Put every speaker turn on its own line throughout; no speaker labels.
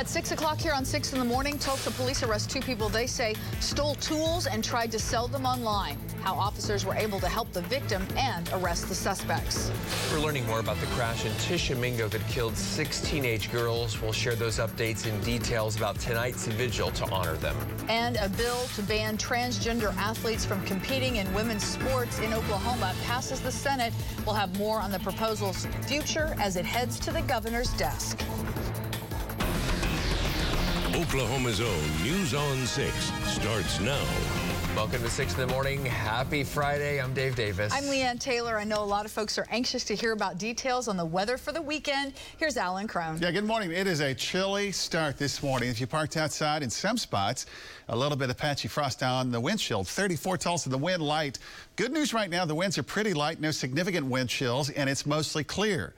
At 6 o'clock here on 6 in the morning, Tulsa police arrest two people they say stole tools and tried to sell them online. How officers were able to help the victim and arrest the suspects.
We're learning more about the crash in Tishomingo that killed six teenage girls. We'll share those updates and details about tonight's vigil to honor them.
And a bill to ban transgender athletes from competing in women's sports in Oklahoma passes the Senate. We'll have more on the proposal's future as it heads to the governor's desk.
Oklahoma's own News on 6 starts now.
Welcome to 6 in the morning. Happy Friday. I'm Dave Davis.
I'm Leanne Taylor. I know a lot of folks are anxious to hear about details on the weather for the weekend. Here's Alan Crone.
Yeah, good morning. It is a chilly start this morning. If you parked outside in some spots, a little bit of patchy frost on the windshield. 34 tells of the wind light. Good news right now, the winds are pretty light, no significant wind chills, and it's mostly clear.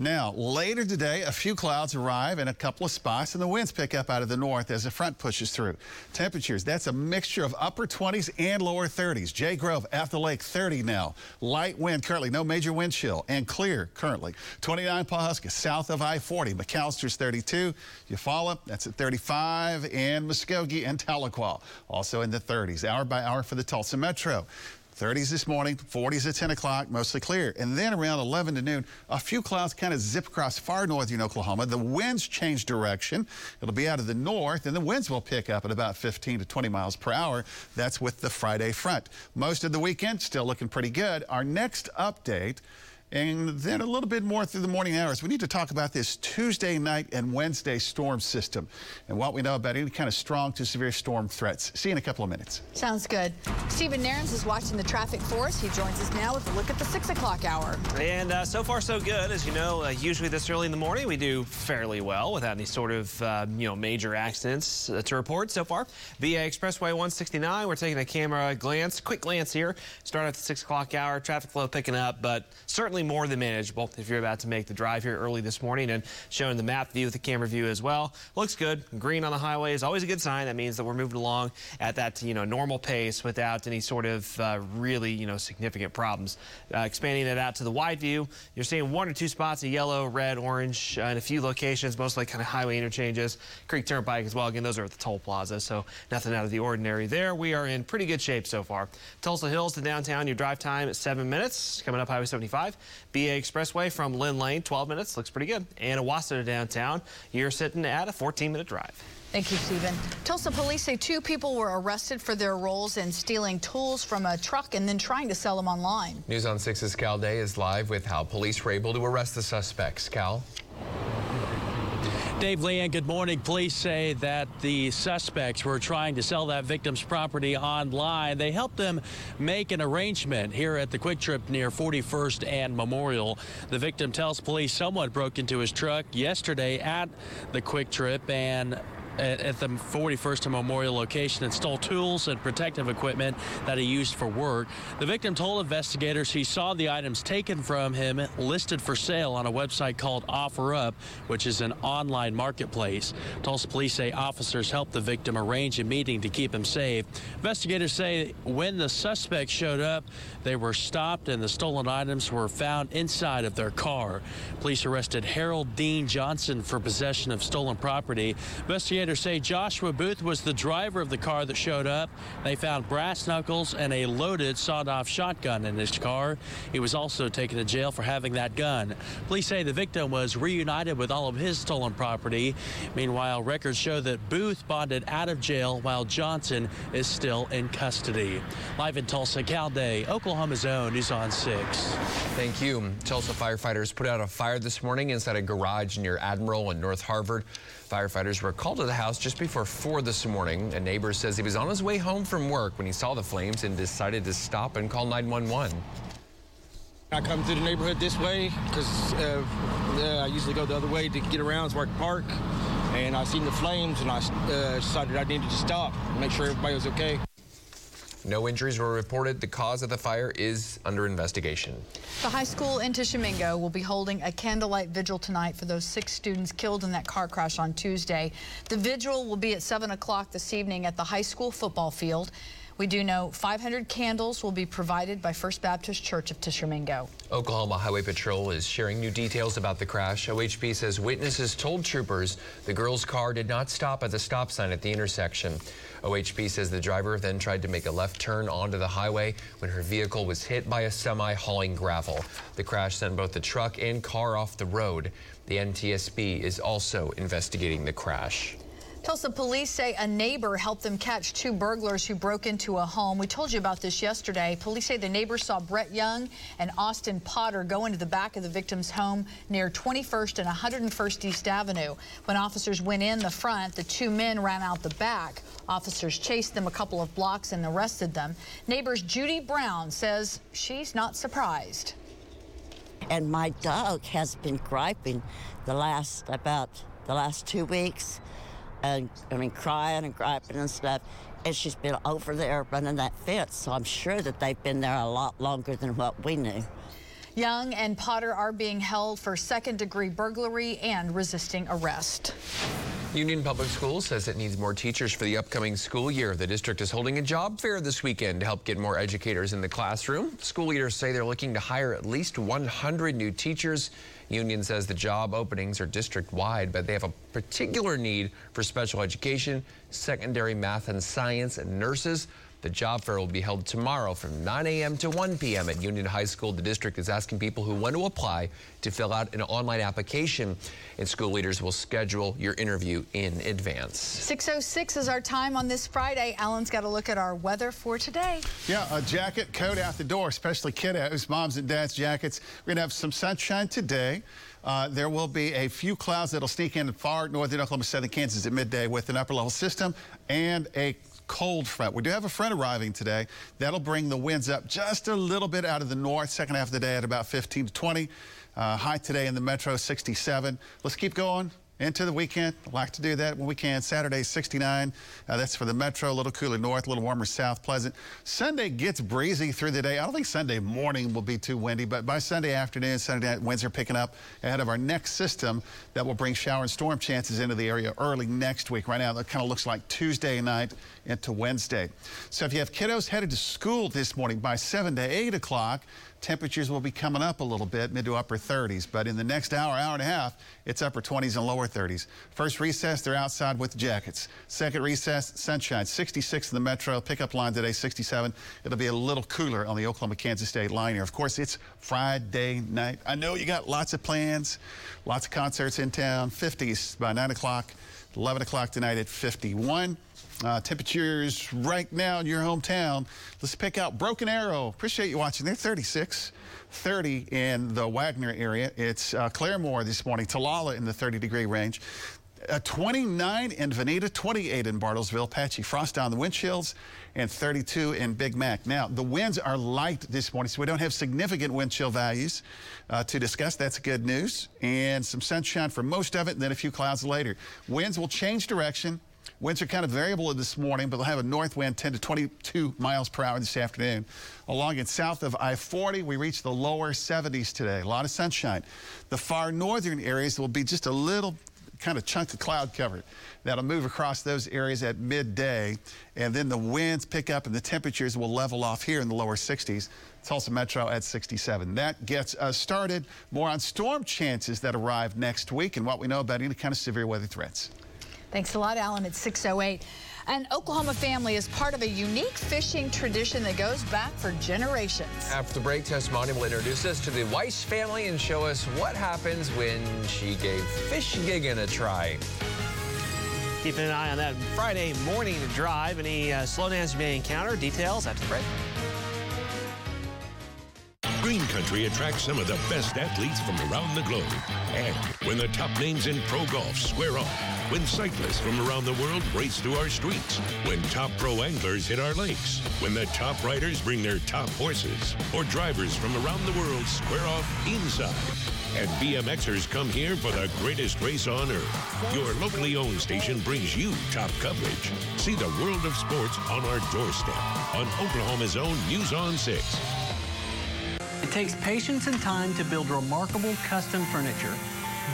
Now, later today, a few clouds arrive in a couple of spots, and the winds pick up out of the north as the front pushes through. Temperatures, that's a mixture of upper 20s and lower 30s. Jay Grove, at the lake, 30 now. Light wind currently, no major wind chill, and clear currently. 29 Pawhuska, south of I-40. McAlester's 32. Eufaula, that's at 35. And Muskogee and Tahlequah, also in the 30s. Hour by hour for the Tulsa Metro. 30s this morning, 40s at 10 o'clock, mostly clear. And then around 11 to noon, a few clouds kind of zip across far northern Oklahoma. The winds change direction. It'll be out of the north, and the winds will pick up at about 15 to 20 miles per hour. That's with the Friday front. Most of the weekend still looking pretty good. Our next update and then a little bit more through the morning hours. We need to talk about this Tuesday night and Wednesday storm system and what we know about any kind of strong to severe storm threats. See you in a couple of minutes.
Sounds good. Stephen Nairns is watching the traffic for us. He joins us now with a look at the 6 o'clock hour.
And uh, so far, so good. As you know, uh, usually this early in the morning, we do fairly well without any sort of, uh, you know, major accidents uh, to report so far. BA Expressway 169, we're taking a camera glance, quick glance here. Start at the 6 o'clock hour, traffic flow picking up, but certainly certainly more than manageable if you're about to make the drive here early this morning and showing the map view with the camera view as well. Looks good. Green on the highway is always a good sign. That means that we're moving along at that you know normal pace without any sort of uh, really you know significant problems. Uh, expanding it out to the wide view, you're seeing one or two spots of yellow, red, orange uh, in a few locations, mostly kind of highway interchanges. Creek Turnpike as well. Again, those are at the toll plaza, so nothing out of the ordinary there. We are in pretty good shape so far. Tulsa Hills to downtown, your drive time at seven minutes. Coming up Highway 75. BA Expressway from Lynn Lane, 12 minutes, looks pretty good. And Owasso to downtown, you're sitting at a 14-minute drive.
Thank you, Stephen. Tulsa police say two people were arrested for their roles in stealing tools from a truck and then trying to sell them online.
News on 6's Cal Day is live with how police were able to arrest the suspects. Cal?
Dave Leanne, good morning. Police say that the suspects were trying to sell that victim's property online. They helped them make an arrangement here at the QuikTrip near 41st and Memorial. The victim tells police someone broke into his truck yesterday at the QuikTrip and at, the 41st Memorial location and stole tools and protective equipment that he used for work. The victim told investigators he saw the items taken from him listed for sale on a website called OfferUp, which is an online marketplace. Tulsa police say officers helped the victim arrange a meeting to keep him safe. Investigators say when the suspects showed up, they were stopped and the stolen items were found inside of their car. Police arrested Harold Dean Johnson for possession of stolen property. Investigators Investigators say Joshua Booth was the driver of the car that showed up. They found brass knuckles and a loaded sawed-off shotgun in his car. He was also taken to jail for having that gun. Police say the victim was reunited with all of his stolen property. Meanwhile, records show that Booth bonded out of jail while Johnson is still in custody. Live in Tulsa, Cal Day, Oklahoma's own News on 6.
Thank you. Tulsa firefighters put out a fire this morning inside a garage near Admiral and North Harvard. Firefighters were called to the house just before 4 this morning. A neighbor says he was on his way home from work when he saw the flames and decided to stop and call 911.
I come through the neighborhood this way because uh, uh, I usually go the other way to get around so park. And I seen the flames and I uh, decided I needed to stop and make sure everybody was okay.
No injuries were reported. The cause of the fire is under investigation.
The high school in Tishomingo will be holding a candlelight vigil tonight for those six students killed in that car crash on Tuesday. The vigil will be at 7 o'clock this evening at the high school football field. We do know 500 candles will be provided by First Baptist Church of Tishomingo.
Oklahoma Highway Patrol is sharing new details about the crash. OHP says witnesses told troopers the girl's car did not stop at the stop sign at the intersection. OHP says the driver then tried to make a left turn onto the highway when her vehicle was hit by a semi hauling gravel. The crash sent both the truck and car off the road. The NTSB is also investigating the crash.
Tulsa police say a neighbor helped them catch two burglars who broke into a home. We told you about this yesterday. Police say the neighbor saw Brett Young and Austin Potter go into the back of the victim's home near 21st and 101st East Avenue. When officers went in the front, the two men ran out the back. Officers chased them a couple of blocks and arrested them. Neighbors Judy Brown says she's not surprised.
And my dog has been griping the last about the last two weeks and I mean crying and griping and stuff. And she's been over there running that fence, so I'm sure that they've been there a lot longer than what we knew.
Young and Potter are being held for second degree burglary and resisting arrest.
Union Public Schools says it needs more teachers for the upcoming school year. The district is holding a job fair this weekend to help get more educators in the classroom. School leaders say they're looking to hire at least 100 new teachers. Union says the job openings are district wide, but they have a particular need for special education, secondary math and science, and nurses. The job fair will be held tomorrow from 9 a.m. to 1 p.m. at Union High School. The district is asking people who want to apply to fill out an online application, and school leaders will schedule your interview in advance.
606 is our time on this Friday. Alan's got a look at our weather for today.
Yeah, a jacket, coat out the door, especially kiddos, moms and dads jackets. We're going to have some sunshine today. Uh, there will be a few clouds that'll sneak in far northern Oklahoma, southern Kansas at midday with an upper level system and a cold front. We do have a front arriving today. That'll bring the winds up just a little bit out of the north. Second half of the day at about 15 to 20. Uh, high today in the metro 67. Let's keep going into the weekend. Like to do that when we can. Saturday, 69. Uh, that's for the metro. A little cooler north, a little warmer south, pleasant. Sunday gets breezy through the day. I don't think Sunday morning will be too windy, but by Sunday afternoon, Sunday night, winds are picking up ahead of our next system that will bring shower and storm chances into the area early next week. Right now, that kind of looks like Tuesday night into Wednesday. So if you have kiddos headed to school this morning by 7 to 8 o'clock, temperatures will be coming up a little bit, mid to upper 30s. But in the next hour, hour and a half, it's upper 20s and lower 30s. First recess, they're outside with jackets. Second recess, sunshine, 66 in the metro. Pickup line today, 67. It'll be a little cooler on the Oklahoma-Kansas State line here. Of course, it's Friday night. I know you got lots of plans, lots of concerts in town. 50s by 9 o'clock, 11 o'clock tonight at 51. Uh, temperatures right now in your hometown. Let's pick out Broken Arrow. Appreciate you watching. They're 36, 30 in the Wagoner area. It's uh, Claremore this morning, Talala in the 30 degree range. Uh, 29 in Vinita, 28 in Bartlesville, patchy frost down the windshields, and 32 in Big Mac. Now, the winds are light this morning, so we don't have significant wind chill values uh, to discuss. That's good news. And some sunshine for most of it, and then a few clouds later. Winds will change direction Winds are kind of variable this morning, but they'll have a north wind 10 to 22 miles per hour this afternoon. Along and south of I-40, we reach the lower 70s today. A lot of sunshine. The far northern areas will be just a little kind of chunk of cloud cover that'll move across those areas at midday. And then the winds pick up and the temperatures will level off here in the lower 60s. Tulsa Metro at 67. That gets us started. More on storm chances that arrive next week and what we know about any kind of severe weather threats.
Thanks a lot, Alan. It's 608. An Oklahoma family is part of a unique fishing tradition that goes back for generations.
After the break, Tess Maune will introduce us to the Weiss family and show us what happens when she gave fish gigging a try.
Keeping an eye on that Friday morning drive. Any uh, slowdowns you may encounter? Details after the break.
Green Country attracts some of the best athletes from around the globe. And when the top names in pro golf square off, when cyclists from around the world race through our streets, when top pro anglers hit our lakes, when the top riders bring their top horses, or drivers from around the world square off inside. And BMXers come here for the greatest race on earth. Your locally owned station brings you top coverage. See the world of sports on our doorstep on Oklahoma's own News on 6.
It takes patience and time to build remarkable custom furniture.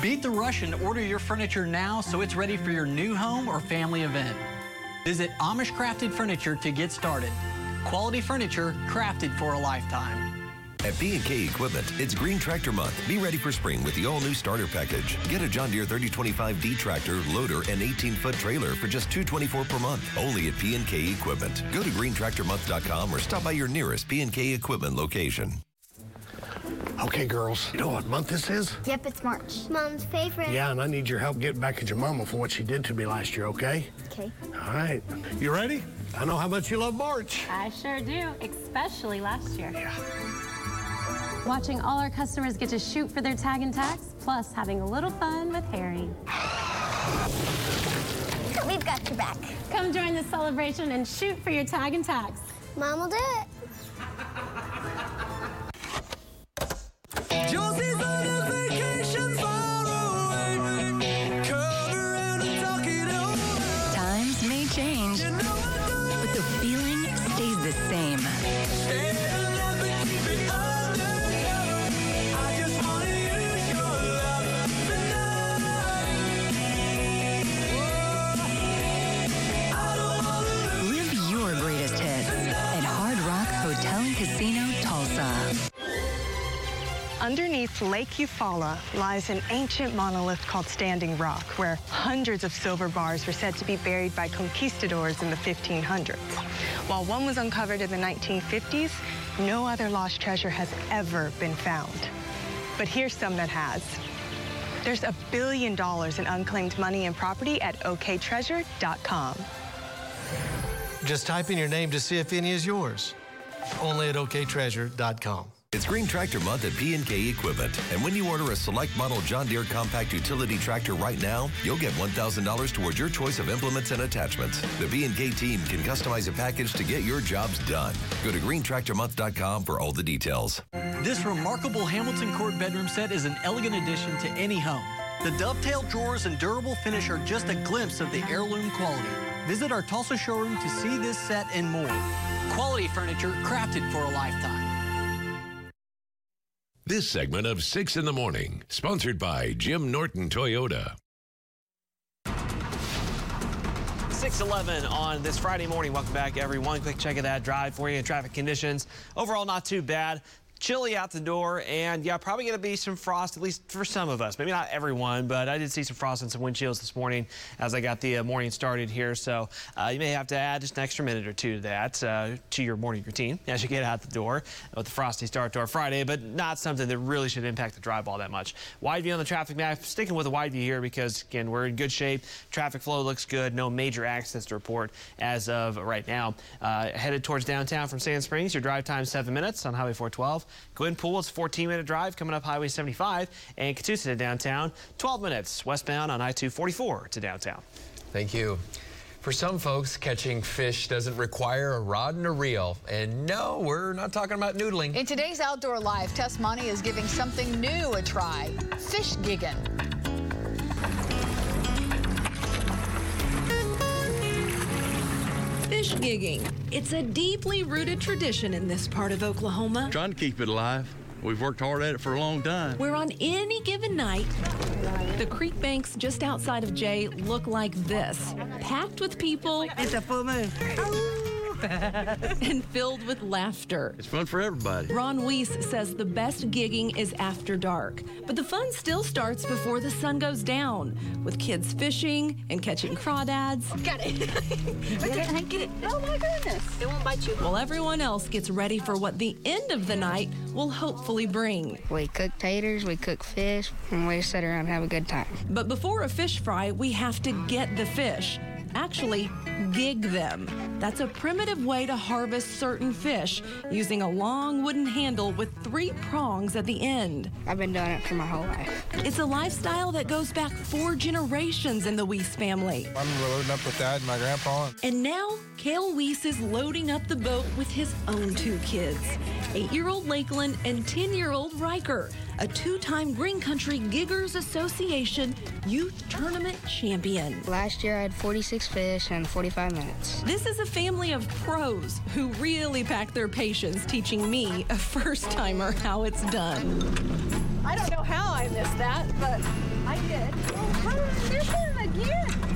Beat the rush and order your furniture now so it's ready for your new home or family event. Visit Amish Crafted Furniture to get started. Quality furniture crafted for a lifetime.
At P&K Equipment, it's Green Tractor Month. Be ready for spring with the all-new starter package. Get a John Deere 3025D tractor, loader, and 18-foot trailer for just 224 per month. Only at P&K Equipment. Go to greentractormonth.com or stop by your nearest P&K Equipment location.
Okay, girls, you know what month this is?
Yep, it's March. Mom's favorite.
Yeah, and I need your help getting back at your mama for what she did to me last year, okay?
Okay.
All right. You ready? I know how much you love March.
I sure do, especially last year.
Yeah.
Watching all our customers get to shoot for their tag and tax, plus having a little fun with Harry.
We've got your back.
Come join the celebration and shoot for your tag and tax.
Mom will do it.
Lake Eufaula lies an ancient monolith called Standing Rock, where hundreds of silver bars were said to be buried by conquistadors in the 1500s. While one was uncovered in the 1950s, no other lost treasure has ever been found. But here's some that has. There's a billion dollars in unclaimed money and property at oktreasure.com.
Just type in your name to see if any is yours. Only at oktreasure.com.
It's Green Tractor Month at P&K Equipment. And when you order a select model John Deere compact utility tractor right now, you'll get $1,000 towards your choice of implements and attachments. The P&K team can customize a package to get your jobs done. Go to greentractormonth.com for all the details.
This remarkable Hamilton Court bedroom set is an elegant addition to any home. The dovetail drawers and durable finish are just a glimpse of the heirloom quality. Visit our Tulsa showroom to see this set and more. Quality furniture crafted for a lifetime.
This segment of 6 in the Morning, sponsored by Jim Norton Toyota.
611 on this Friday morning. Welcome back, everyone. Quick check of that drive for you. Traffic conditions overall not too bad. Chilly out the door, and yeah, probably going to be some frost, at least for some of us. Maybe not everyone, but I did see some frost and some wind chills this morning as I got the uh, morning started here. So uh, you may have to add just an extra minute or two to that, uh, to your morning routine as you get out the door with the frosty start to our Friday, but not something that really should impact the drive all that much. Wide view on the traffic map, sticking with a wide view here because, again, we're in good shape. Traffic flow looks good. No major accidents to report as of right now. Uh, headed towards downtown from Sand Springs, your drive time seven minutes on Highway 412. Glenpool, it's a 14-minute drive coming up Highway 75. And Catoosa to downtown, 12 minutes westbound on I-244 to downtown.
Thank you. For some folks, catching fish doesn't require a rod and a reel. And no, we're not talking about noodling.
In today's Outdoor Life, Tess Maune is giving something new a try, fish gigging.
Fish gigging. It's a deeply rooted tradition in this part of Oklahoma.
Trying to keep it alive. We've worked hard at it for a long time.
Where on any given night, the creek banks just outside of Jay look like this, packed with people. It's a full moon. and filled with laughter.
It's fun for everybody.
Ron Weiss says the best gigging is after dark, but the fun still starts before the sun goes down, with kids fishing and catching crawdads.
Got it. get it? I get it. Oh my goodness. It won't bite you.
While everyone else gets ready for what the end of the night will hopefully bring.
We cook taters, we cook fish, and we sit around and have a good time.
But before a fish fry, we have to get the fish. Actually, gig them. That's a primitive way to harvest certain fish using a long wooden handle with three prongs at the end.
I've been doing it for my whole life.
It's a lifestyle that goes back four generations in the Weiss family.
I'm loading up with dad and my grandpa.
And now, Cale Weiss is loading up the boat with his own two kids eight year old Lakeland and 10 year old Riker, a two time Green Country Giggers Association youth tournament champion.
Last year I had 46 fish in 45 minutes.
This is a family of pros who really pack their patience teaching me, a first timer, how it's done.
I don't know how I missed that, but I did. Oh, there's him again.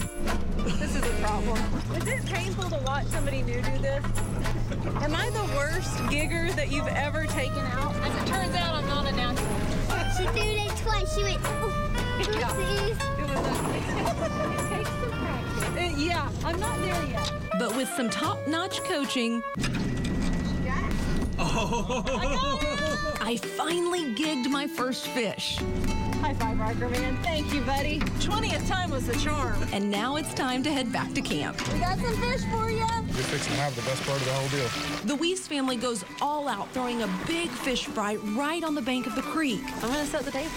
This is a problem. Is it painful to watch somebody new do this?
Am I the worst gigger that you've ever taken out? As it turns out, I'm not a natural.
She threw it twice. She went, oopsies.
Uh, yeah, I'm not there yet.
But with some top-notch coaching, I finally gigged my first fish.
High five, Riker man. Thank you, buddy. 20th time was the charm.
And now it's time to head back to camp.
We got some fish for you.
You're fixing to have the best part of the whole deal.
The Weiss family goes all out, throwing a big fish fry right on the bank of the creek.
I'm gonna set the table.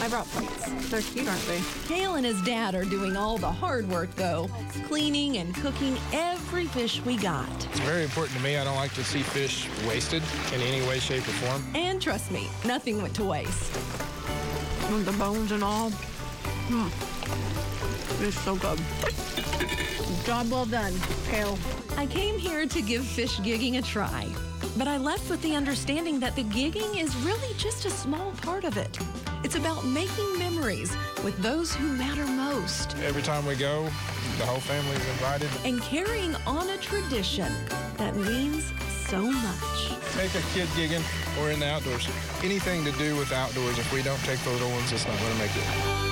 I brought plates. They're cute, aren't they?
Kale and his dad are doing all the hard work, though, cleaning and cooking every fish we got.
It's very important to me. I don't like to see fish wasted in any way, shape, or form.
And trust me, nothing went to waste.
With the bones and all. Hmm. It's so good. Job well done, Kale.
I came here to give fish gigging a try, but I left with the understanding that the gigging is really just a small part of it. It's about making memories with those who matter most
Every time we go, the whole family is invited.
and carrying on a tradition that means so much.
Take a kid gigging or in the outdoors. Anything to do with outdoors, if we don't take the little ones, it's not going to make it.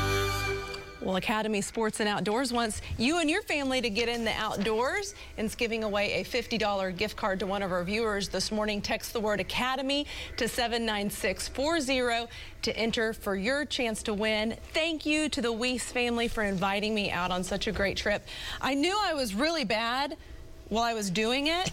Well, Academy Sports and Outdoors wants you and your family to get in the outdoors and is giving away a $50 gift card to one of our viewers this morning. Text the word Academy to 79640 to enter for your chance to win. Thank you to the Weiss family for inviting me out on such a great trip. I knew I was really bad while I was doing it.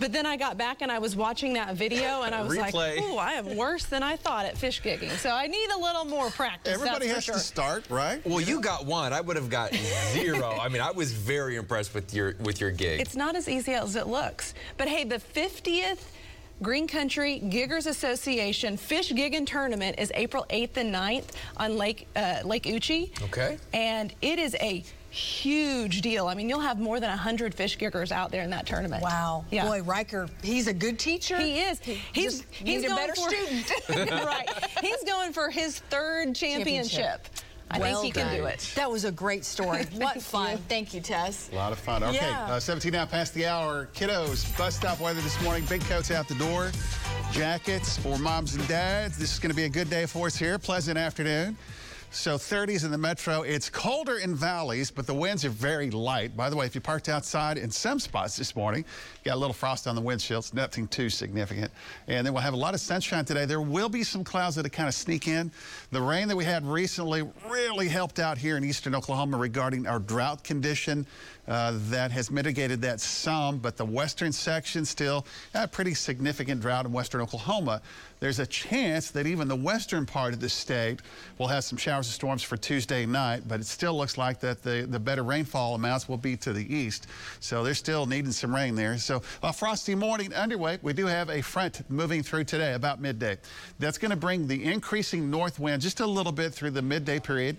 But then I got back and I was watching that video and I was like, "Ooh, I am worse than I thought at fish gigging." So I need a little more practice.
Everybody has
for
to start, right?
Well, you got one. I would have got zero. I mean, I was very impressed with your with your gig.
It's not as easy as it looks. But hey, the 50th Green Country Giggers Association Fish Gigging Tournament is April 8th and 9th on Lake uh, Lake Eucha.
Okay.
And it is a huge deal. I mean, you'll have more than 100 fish giggers out there in that tournament.
Wow.
Yeah.
Boy, Riker, he's a good teacher.
He is. He's
Just
he's
need a
going
better
for,
student.
right. He's going for his third championship. I
well
think he can do it.
That was a great story. What fun.
you.
Thank you, Tess.
A lot of fun. Okay,
Yeah.
uh, 17 now past the hour. Kiddos, bus stop weather this morning. Big coats out the door. Jackets for moms and dads. This is going to be a good day for us here. Pleasant afternoon. So 30s in the metro. It's colder in valleys, but the winds are very light. By the way, if you parked outside in some spots this morning, got a little frost on the windshields, nothing too significant. And then we'll have a lot of sunshine today. There will be some clouds that kind of sneak in. The rain that we had recently really helped out here in eastern Oklahoma regarding our drought condition. Uh, that has mitigated that some, but the western section still a pretty significant drought in western Oklahoma. There's a chance that even the western part of the state will have some showers and storms for Tuesday night, but it still looks like that the, the better rainfall amounts will be to the east. So they're still needing some rain there. So a frosty morning underway. We do have a front moving through today about midday. That's going to bring the increasing north wind just a little bit through the midday period.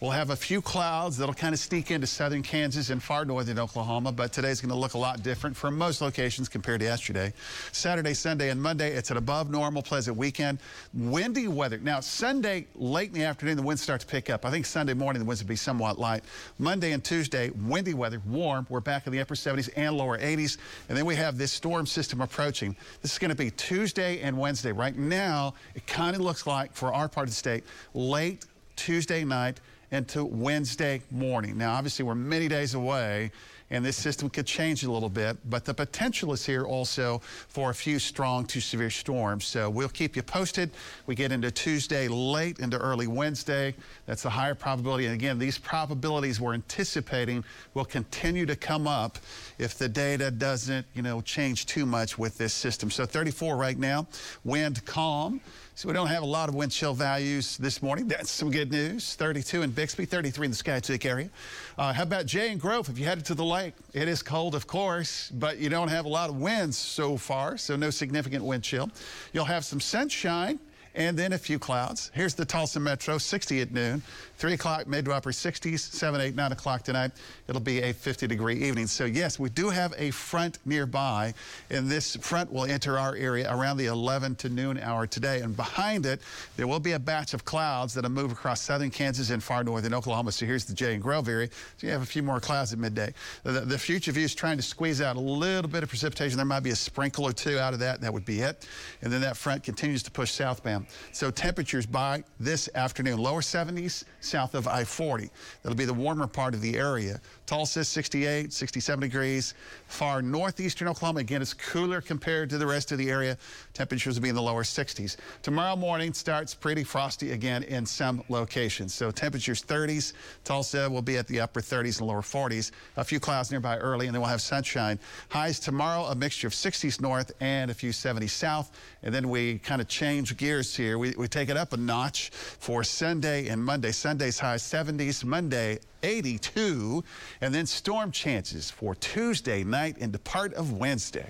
We'll have a few clouds that'll kind of sneak into southern Kansas and far northern Oklahoma, but today's going to look a lot different for most locations compared to yesterday. Saturday, Sunday, and Monday, it's an above normal pleasant weekend. Windy weather. Now, Sunday, late in the afternoon, the winds start to pick up. I think Sunday morning, the winds will be somewhat light. Monday and Tuesday, windy weather, warm. We're back in the upper 70s and lower 80s. And then we have this storm system approaching. This is going to be Tuesday and Wednesday. Right now, it kind of looks like, for our part of the state, late Tuesday night into Wednesday morning. Now, obviously, we're many days away, and this system could change a little bit, but the potential is here also for a few strong to severe storms. So we'll keep you posted. We get into Tuesday late into early Wednesday. That's the higher probability. And again, these probabilities we're anticipating will continue to come up if the data doesn't, you know, change too much with this system. So 34 right now, wind calm. So we don't have a lot of wind chill values this morning. That's some good news. 32 in Bixby, 33 in the Skiatook area. Uh, how about Jay and Grove? If you headed to the lake, it is cold, of course, but you don't have a lot of winds so far, so no significant wind chill. You'll have some sunshine and then a few clouds. Here's the Tulsa Metro, 60 at noon. 3 o'clock, mid to upper 60s, 7, 8, 9 o'clock tonight. It'll be a 50 degree evening. So, yes, we do have a front nearby, and this front will enter our area around the 11 to noon hour today. And behind it, there will be a batch of clouds that'll move across southern Kansas and far northern Oklahoma. So, here's the Jay and Grove area. So, you have a few more clouds at midday. The, the future view is trying to squeeze out a little bit of precipitation. There might be a sprinkle or two out of that. And that would be it. And then that front continues to push southbound. So, temperatures by this afternoon, lower 70s south of I 40. That'll be the warmer part of the area. Tulsa, 68, 67 degrees. Far northeastern Oklahoma, again, it's cooler compared to the rest of the area. Temperatures will be in the lower 60s. Tomorrow morning starts pretty frosty again in some locations. So temperatures 30s. Tulsa will be at the upper 30s and lower 40s. A few clouds nearby early, and then we'll have sunshine. Highs tomorrow, a mixture of 60s north and a few 70s south. And then we kind of change gears here. We, we take it up a notch for Sunday and Monday. Sunday's high 70s, Monday 82, and then storm chances for Tuesday night into part of Wednesday.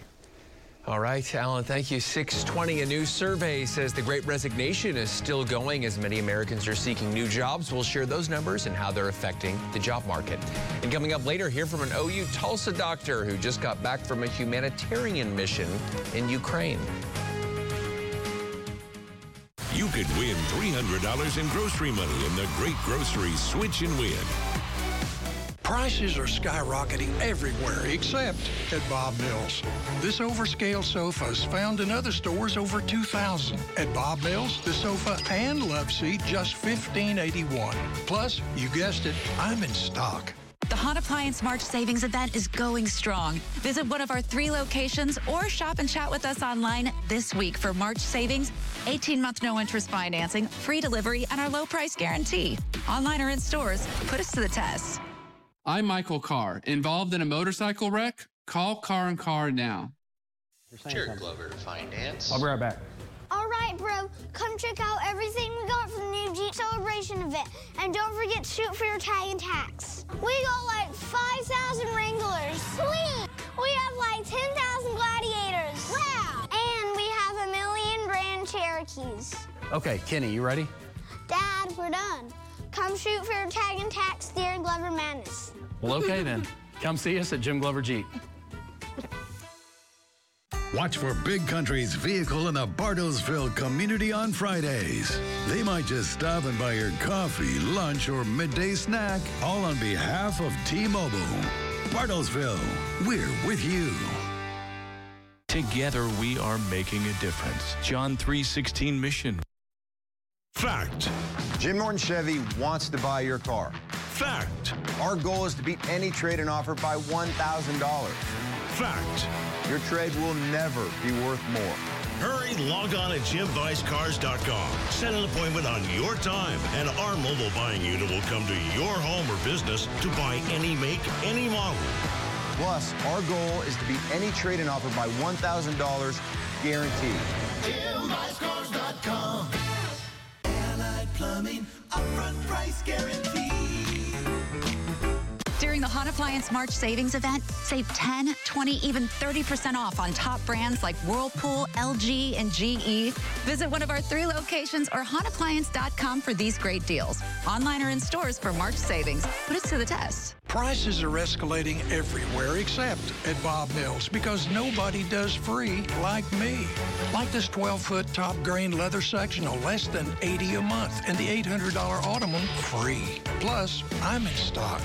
All right, Alan, thank you. 620, a new survey says the great resignation is still going as many Americans are seeking new jobs. We'll share those numbers and how they're affecting the job market. And coming up later, hear from an OU Tulsa doctor who just got back from a humanitarian mission in Ukraine.
You could win $300 in grocery money in the Great Grocery Switch and Win.
Prices are skyrocketing everywhere except at Bob Mills. This overscale sofa is found in other stores over 2000 At Bob Mills, the sofa and love seat just $15.81. Plus, you guessed it, I'm in stock.
The Hot Appliance March Savings event is going strong. Visit one of our three locations or shop and chat with us online this week for March savings, 18 month no interest financing, free delivery, and our low price guarantee. Online or in stores, put us to the test.
I'm Michael Carr. Involved in a motorcycle wreck? Call Carr and Carr now.
Jared Glover Finance.
I'll be right back.
All right, bro. Come check out everything we got for the new Jeep Celebration event. And don't forget to shoot for your tag and tax. We got like 5,000 Wranglers. Sweet. We have like 10,000 Gladiators. Wow. And we have a million Grand Cherokees.
Okay, Kenny, you ready?
Dad, we're done. Come shoot for your tag and tax, dear Glover Madness.
Well, okay then. Come see us at Jim Glover Jeep.
Watch for Big Country's vehicle in the Bartlesville community on Fridays. They might just stop and buy your coffee, lunch, or midday snack, all on behalf of T-Mobile. Bartlesville, we're with you.
Together we are making a difference. John 3:16 mission.
Fact.
Jim Norton Chevy wants to buy your car.
Fact.
Our goal is to beat any trade in offer by $1,000.
Fact.
Your trade will never be worth more.
Hurry, log on at JimBuysCars.com. Set an appointment on your time, and our mobile buying unit will come to your home or business to buy any make, any model.
Plus, our goal is to beat any trade in offer by $1,000 guaranteed.
JimBuysCars.com. Plumbing, upfront price guarantee.
During the Hot Appliance March Savings event, save 10, 20, even 30% off on top brands like Whirlpool, LG, and GE. Visit one of our three locations or hotappliance.com for these great deals. Online or in stores for March savings. Put us to the test.
Prices are escalating everywhere except at Bob Mills because nobody does free like me. Like this 12-foot top grain leather sectional, less than 80 a month, and the $800 Ottoman free. Plus, I'm in stock.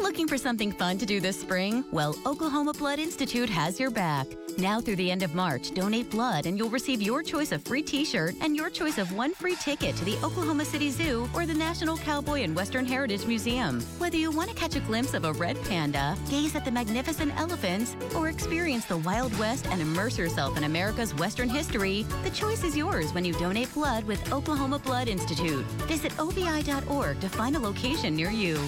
Looking for something fun to do this spring? Well, Oklahoma Blood Institute has your back. Now through the end of March, donate blood and you'll receive your choice of free t-shirt and your choice of one free ticket to the Oklahoma City Zoo or the National Cowboy and Western Heritage Museum. Whether you want to catch a glimpse of a red panda, gaze at the magnificent elephants, or experience the Wild West and immerse yourself in America's Western history, the choice is yours when you donate blood with Oklahoma Blood Institute. Visit obi.org to find a location near you.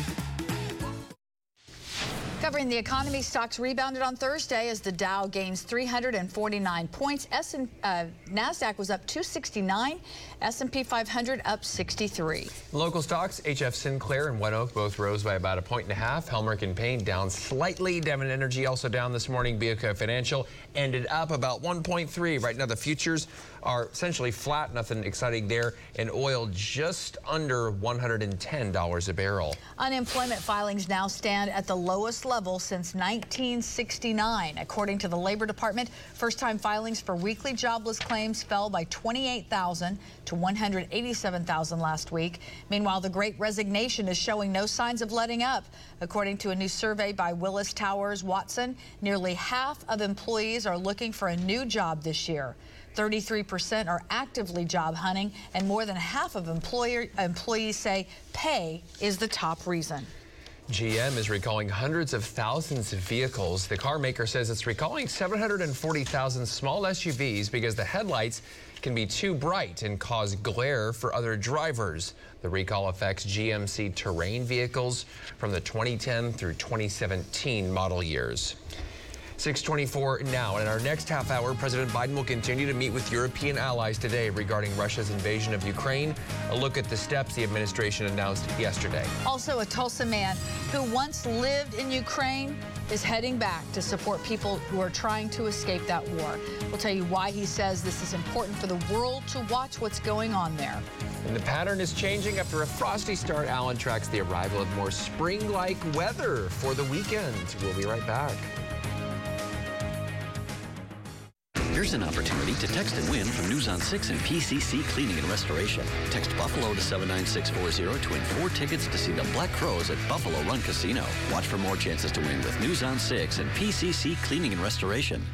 Covering the economy, stocks rebounded on Thursday as the Dow gains 349 points. S and uh, Nasdaq was up 269. S&P 500 up 63.
Local stocks, HF Sinclair and ONEOK both rose by about a point and a half. Helmerich and Payne down slightly. Devon Energy also down this morning. BOK Financial ended up about 1.3. Right now, the futures are essentially flat. Nothing exciting there. And oil just under $110 a barrel.
Unemployment filings now stand at the lowest level since 1969. According to the Labor Department, first-time filings for weekly jobless claims fell by 28,000 to 187,000 last week. Meanwhile, the Great Resignation is showing no signs of letting up. According to a new survey by Willis Towers Watson, nearly half of employees are looking for a new job this year. 33% are actively job hunting, and more than half of employer, employees say pay is the top reason.
GM is recalling hundreds of thousands of vehicles. The car maker says it's recalling 740,000 small SUVs because the headlights can be too bright and cause glare for other drivers. The recall affects GMC terrain vehicles from the 2010 through 2017 model years. 624 now. In our next half hour, President Biden will continue to meet with European allies today regarding Russia's invasion of Ukraine. A look at the steps the administration announced yesterday.
Also, a Tulsa man who once lived in Ukraine is heading back to support people who are trying to escape that war. We'll tell you why he says this is important for the world to watch what's going on there.
And the pattern is changing after a frosty start. Alan tracks the arrival of more spring-like weather for the weekend. We'll be right back.
Here's an opportunity to text and win from News on 6 and PCC Cleaning and Restoration. Text Buffalo to 79640 to win four tickets to see the Black Crowes at Buffalo Run Casino. Watch for more chances to win with News on 6 and PCC Cleaning and Restoration.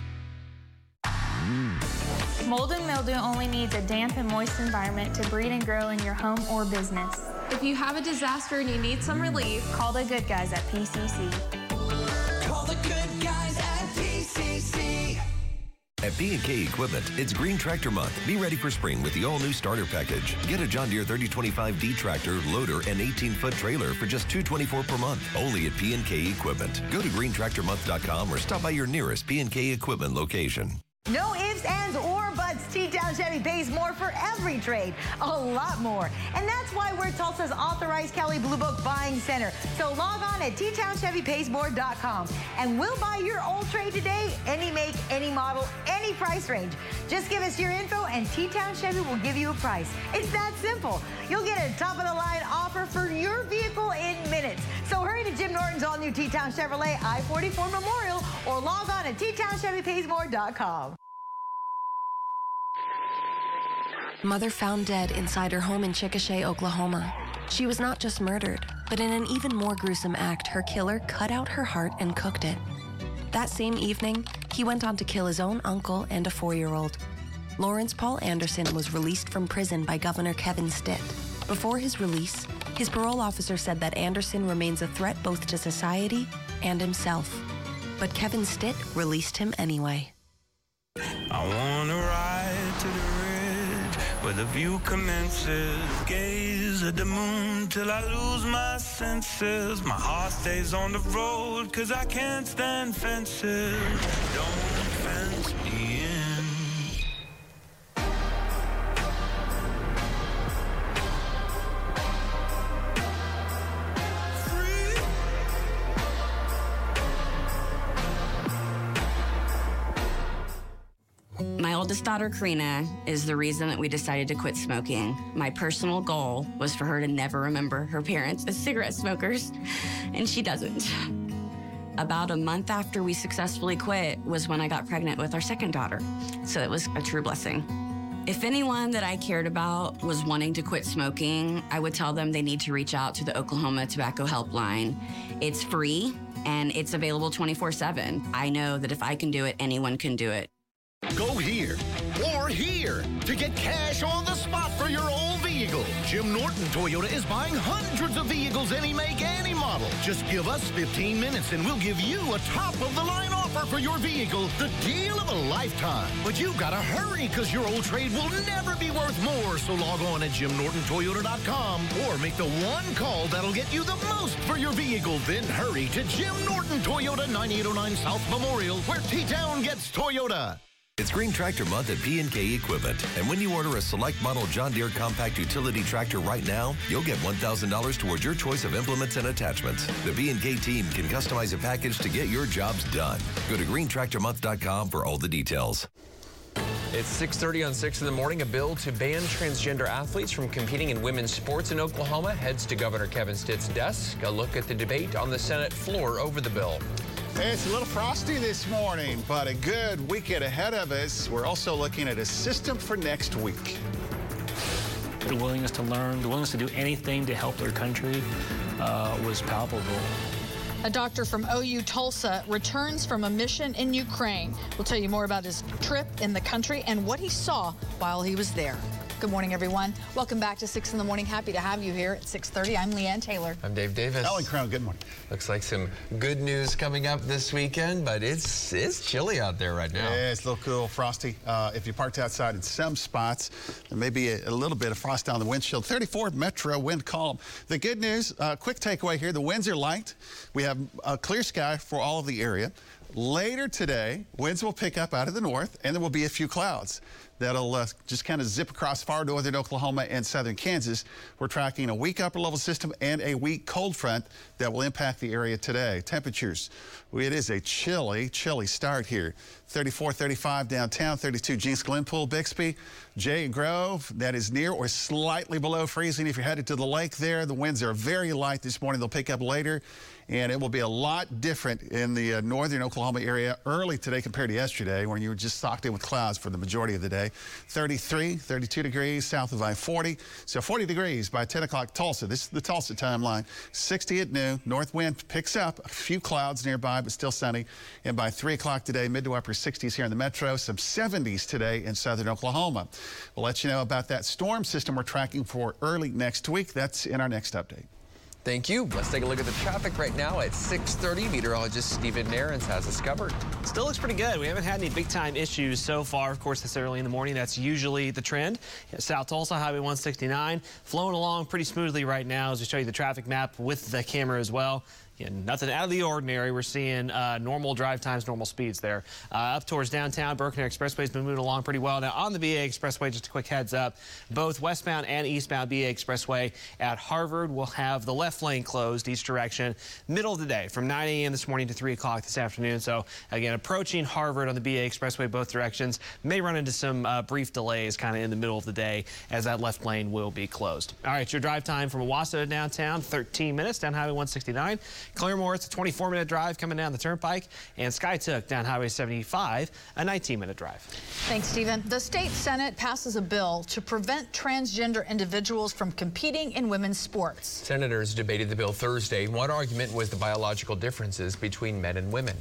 Mold and mildew only needs a damp and moist environment to breed and grow in your home or business. If you have a disaster and you need some relief, call the good guys at PCC.
At
P&K Equipment, it's Green Tractor Month. Be ready for spring with the all-new starter package. Get a John Deere 3025D tractor, loader, and 18-foot trailer for just 224 per month. Only at P&K Equipment. Go to greentractormonth.com or stop by your nearest P&K Equipment location.
No ifs, ands, or buts. T-Town Chevy pays more for every trade. A lot more. And that's why we're Tulsa's authorized Kelley Blue Book buying center. So log on at ttownchevypaysmore.com and we'll buy your old trade today, any make, any model, any price range. Just give us your info and T-Town Chevy will give you a price. It's that simple. You'll get a top-of-the-line offer for your vehicle in minutes. So hurry to Jim Norton's all-new T-Town Chevrolet I-44 Memorial or log on at ttownchevypaysmore.com.
Mother found dead inside her home in Chickasha, Oklahoma. She was not just murdered, but in an even more gruesome act, her killer cut out her heart and cooked it. That same evening, he went on to kill his own uncle and a four year old. Lawrence Paul Anderson was released from prison by Governor Kevin Stitt. Before his release, his parole officer said that Anderson remains a threat both to society and himself. But Kevin Stitt released him anyway.
I wanna ride to the ridge where the view commences. Gaze at the moon till I lose my senses. My heart stays on the road cause I can't stand fences. Don't fence me
Oldest daughter, Karina, is the reason that we decided to quit smoking. My personal goal was for her to never remember her parents as cigarette smokers, and she doesn't. About a month after we successfully quit was when I got pregnant with our second daughter, so it was a true blessing. If anyone that I cared about was wanting to quit smoking, I would tell them they need to reach out to the Oklahoma Tobacco Helpline. It's free and it's available 24 7. I know that if I can do it, anyone can do it.
Go here or here to get cash on the spot for your old vehicle. Jim Norton Toyota is buying hundreds of vehicles, any make, any model. Just give us 15 minutes and we'll give you a top of the line offer for your vehicle, the deal of a lifetime. But you've got to hurry because your old trade will never be worth more. So log on at JimNortonToyota.com or make the one call that'll get you the most for your vehicle. Then hurry to Jim Norton Toyota 9809 South Memorial, where T-Town gets Toyota.
It's Green Tractor Month at P&K Equipment. And when you order a select model John Deere compact utility tractor right now, you'll get $1,000 towards your choice of implements and attachments. The P&K team can customize a package to get your jobs done. Go to greentractormonth.com for all the details.
It's 6:30 on 6 in the morning. A bill to ban transgender athletes from competing in women's sports in Oklahoma heads to Governor Kevin Stitt's desk. A look at the debate on the Senate floor over the bill.
It's a little frosty this morning, but a good weekend ahead of us. We're also looking at a system for next week.
The willingness to learn, the willingness to do anything to help their country uh, was palpable.
A doctor from OU Tulsa returns from a mission in Ukraine. We'll tell you more about his trip in the country and what he saw while he was there. Good morning, everyone. Welcome back to 6 in the morning. Happy to have you here at 6.30. I'm Leanne Taylor.
I'm Dave Davis.
Alan Crone, good morning.
Looks like some good news coming up this weekend, but it's it's chilly out there right now.
Yeah, it's a little cool, frosty. Uh, if you parked outside in some spots, there may be a, a, little bit of frost on the windshield. 34 Metro wind column. The good news, uh, quick takeaway here, the winds are light. We have a clear sky for all of the area. Later today, winds will pick up out of the north, and there will be a few clouds that'll uh, just kind of zip across far northern Oklahoma and southern Kansas. We're tracking a weak upper level system and a weak cold front that will impact the area today. Temperatures, it is a chilly, chilly start here. 34, 35 downtown, 32 Jenks Glenpool, Bixby, Jay Grove, that is near or slightly below freezing. If you're headed to the lake there, the winds are very light this morning. They'll pick up later and it will be a lot different in the uh, northern Oklahoma area early today compared to yesterday when you were just socked in with clouds for the majority of the day. 33, 32 degrees south of I-40. So 40 degrees by 10 o'clock Tulsa. This is the Tulsa timeline. 60 at noon. North wind picks up. A few clouds nearby, but still sunny. And by 3 o'clock today, mid to upper 60s here in the metro. Some 70s today in southern Oklahoma. We'll let you know about that storm system we're tracking for early next week. That's in our next update.
Thank you. Let's take a look at the traffic right now at 6:30. Meteorologist Stephen Nehrenz has us covered.
Still looks pretty good. We haven't had any big time issues so far. Of course, this early in the morning, that's usually the trend. South Tulsa Highway 169 flowing along pretty smoothly right now as we show you the traffic map with the camera as well. Yeah, nothing out of the ordinary. We're seeing uh, normal drive times, normal speeds there. Uh, up towards downtown, Broken Arrow Expressway's been moving along pretty well. Now, on the BA Expressway, just a quick heads up, both westbound and eastbound BA Expressway at Harvard will have the left lane closed each direction middle of the day from 9 a.m. this morning to 3 o'clock this afternoon. So, again, approaching Harvard on the BA Expressway both directions may run into some uh, brief delays kind of in the middle of the day as that left lane will be closed. All right, your drive time from Owasso to downtown, 13 minutes down Highway 169. Claremore, it's a 24 minute drive coming down the turnpike, and Skiatook down Highway 75, a 19 minute drive.
Thanks, Stephen. The state Senate passes a bill to prevent transgender individuals from competing in women's sports.
Senators debated the bill Thursday. One argument was the biological differences between men and women.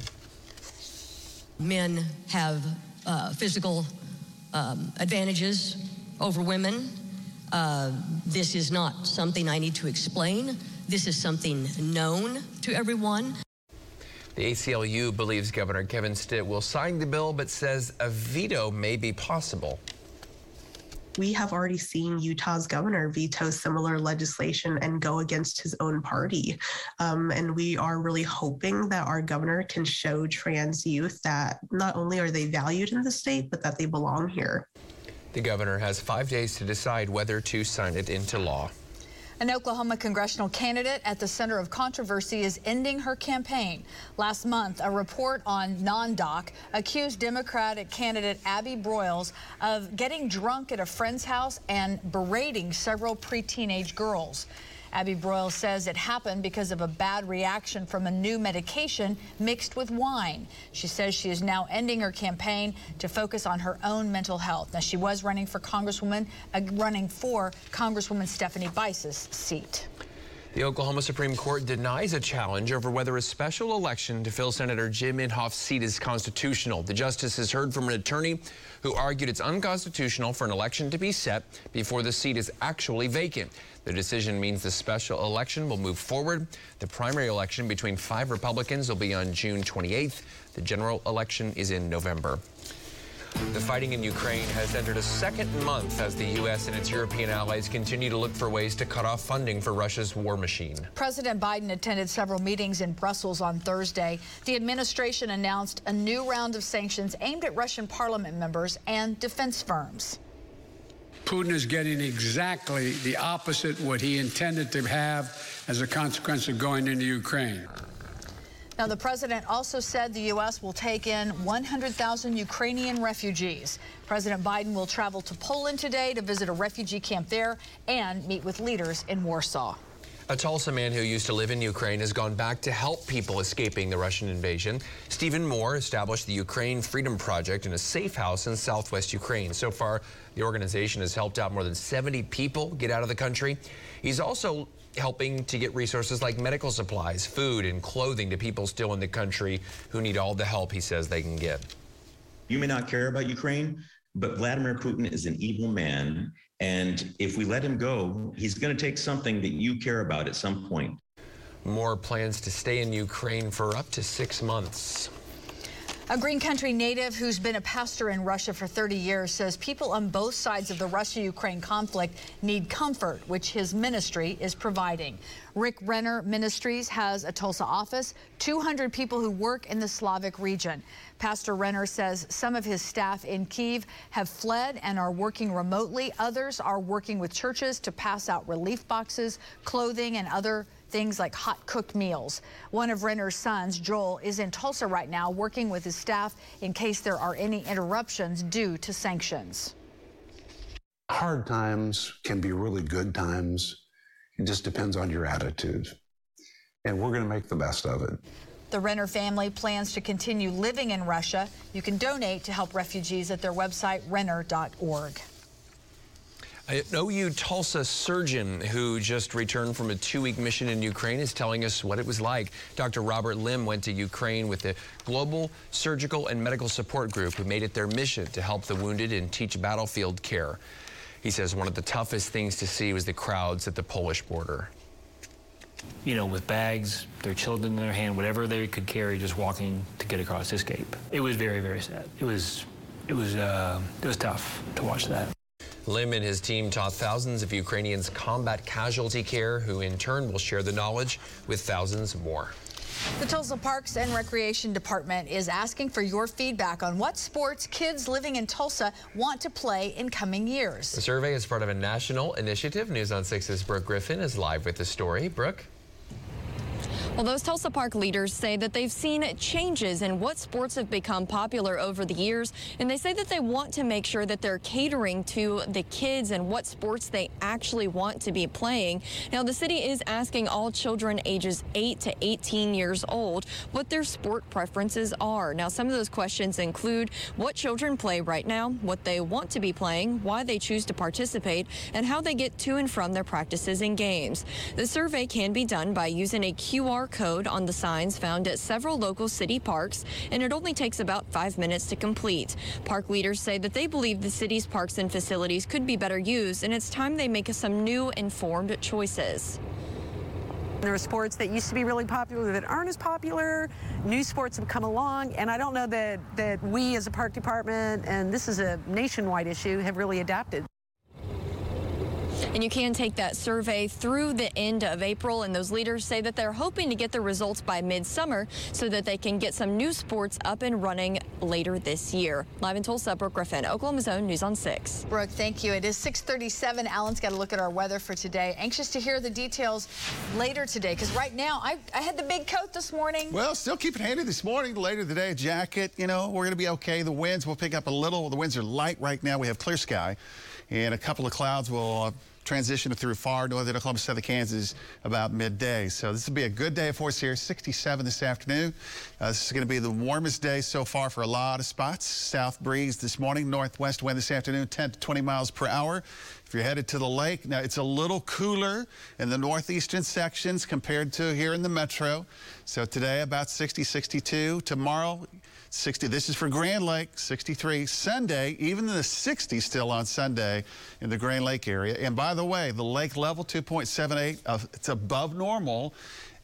Men have uh, physical um, advantages over women. Uh, this is not something I need to explain. This is something known to everyone.
The ACLU believes Governor Kevin Stitt will sign the bill, but says a veto may be possible.
We have already seen Utah's governor veto similar legislation and go against his own party. Um, and we are really hoping that our governor can show trans youth that not only are they valued in the state, but that they belong here.
The governor has five days to decide whether to sign it into law.
An Oklahoma congressional candidate at the center of controversy is ending her campaign. Last month, a report on NonDoc accused Democratic candidate Abby Broyles of getting drunk at a friend's house and berating several pre-teenage girls. Abby Broyle says it happened because of a bad reaction from a new medication mixed with wine. She says she is now ending her campaign to focus on her own mental health. Now, she was running for Congresswoman, uh, running for Congresswoman Stephanie Bice's seat.
The Oklahoma Supreme Court denies a challenge over whether a special election to fill Senator Jim Inhofe's seat is constitutional. The justice has heard from an attorney who argued it's unconstitutional for an election to be set before the seat is actually vacant. The decision means the special election will move forward. The primary election between five Republicans will be on June 28th. The general election is in November. The fighting in Ukraine has entered a second month as the U.S. and its European allies continue to look for ways to cut off funding for Russia's war machine.
President Biden attended several meetings in Brussels on Thursday. The administration announced a new round of sanctions aimed at Russian parliament members and defense firms.
Putin is getting exactly the opposite what he intended to have as a consequence of going into Ukraine.
Now, the president also said the U.S. will take in 100,000 Ukrainian refugees. President Biden will travel to Poland today to visit a refugee camp there and meet with leaders in Warsaw.
A Tulsa man who used to live in Ukraine has gone back to help people escaping the Russian invasion. Stephen Moore established the Ukraine Freedom Project in a safe house in southwest Ukraine. So far, the organization has helped out more than 70 people get out of the country. He's also helping to get resources like medical supplies, food, and clothing to people still in the country who need all the help he says they can get.
You may not care about Ukraine, but Vladimir Putin is an evil man. And if we let him go, he's going to take something that you care about at some point.
More plans to stay in Ukraine for up to six months.
A Green Country native who's been a pastor in Russia for 30 years says people on both sides of the Russia-Ukraine conflict need comfort, which his ministry is providing. Rick Renner Ministries has a Tulsa office, 200 people who work in the Slavic region. Pastor Renner says some of his staff in Kiev have fled and are working remotely. Others are working with churches to pass out relief boxes, clothing, and other things like hot cooked meals. One of Renner's sons, Joel, is in Tulsa right now working with his staff in case there are any interruptions due to sanctions.
Hard times can be really good times. It just depends on your attitude. And we're going to make the best of it.
The Renner family plans to continue living in Russia. You can donate to help refugees at their website, renner.org.
An OU Tulsa surgeon who just returned from a two-week mission in Ukraine is telling us what it was like. Dr. Robert Lim went to Ukraine with the Global Surgical and Medical Support Group who made it their mission to help the wounded and teach battlefield care. He says one of the toughest things to see was the crowds at the Polish border.
You know, with bags, their children in their hand, whatever they could carry, just walking to get across escape. It was very, very sad. It was, it was, uh, it was tough to watch that.
Lim and his team taught thousands of Ukrainians combat casualty care, who in turn will share the knowledge with thousands more.
The Tulsa Parks and Recreation Department is asking for your feedback on what sports kids living in Tulsa want to play in coming years.
The survey is part of a national initiative. News on 6's Brooke Griffin is live with the story. Brooke?
Well, those Tulsa Park leaders say that they've seen changes in what sports have become popular over the years, and they say that they want to make sure that they're catering to the kids and what sports they actually want to be playing. Now, the city is asking all children ages 8 to 18 years old what their sport preferences are. Now, some of those questions include what children play right now, what they want to be playing, why they choose to participate, and how they get to and from their practices and games. The survey can be done by using a QR code on the signs found at several local city parks, and it only takes about five minutes to complete. Park leaders say that they believe the city's parks and facilities could be better used, and it's time they make some new informed choices.
There are sports that used to be really popular that aren't as popular. New sports have come along, and I don't know that, that we as a park department, and this is a nationwide issue, have really adapted.
And you can take that survey through the end of April. And those leaders say that they're hoping to get the results by midsummer so that they can get some new sports up and running later this year. Live in Tulsa, Brooke Griffin, Oklahoma's Own News on 6.
Brooke, thank you. It is 637. Alan's got to look at our weather for today. Anxious to hear the details later today because right now I, I had the big coat this morning.
Well, still keep it handy this morning. Later today, a jacket. You know, we're going to be okay. The winds will pick up a little. The winds are light right now. We have clear sky and a couple of clouds will uh, transition through far northern Oklahoma, southern Kansas about midday. So this will be a good day for us here. 67 this afternoon. Uh, this is going to be the warmest day so far for a lot of spots. South breeze this morning, northwest wind this afternoon, 10 to 20 miles per hour. If you're headed to the lake, now it's a little cooler in the northeastern sections compared to here in the metro. So today about 60, 62. Tomorrow, 60. This is for Grand Lake, 63. Sunday, even in the 60s still on Sunday in the Grand Lake area. And by the way, the lake level 2.78, uh, it's above normal.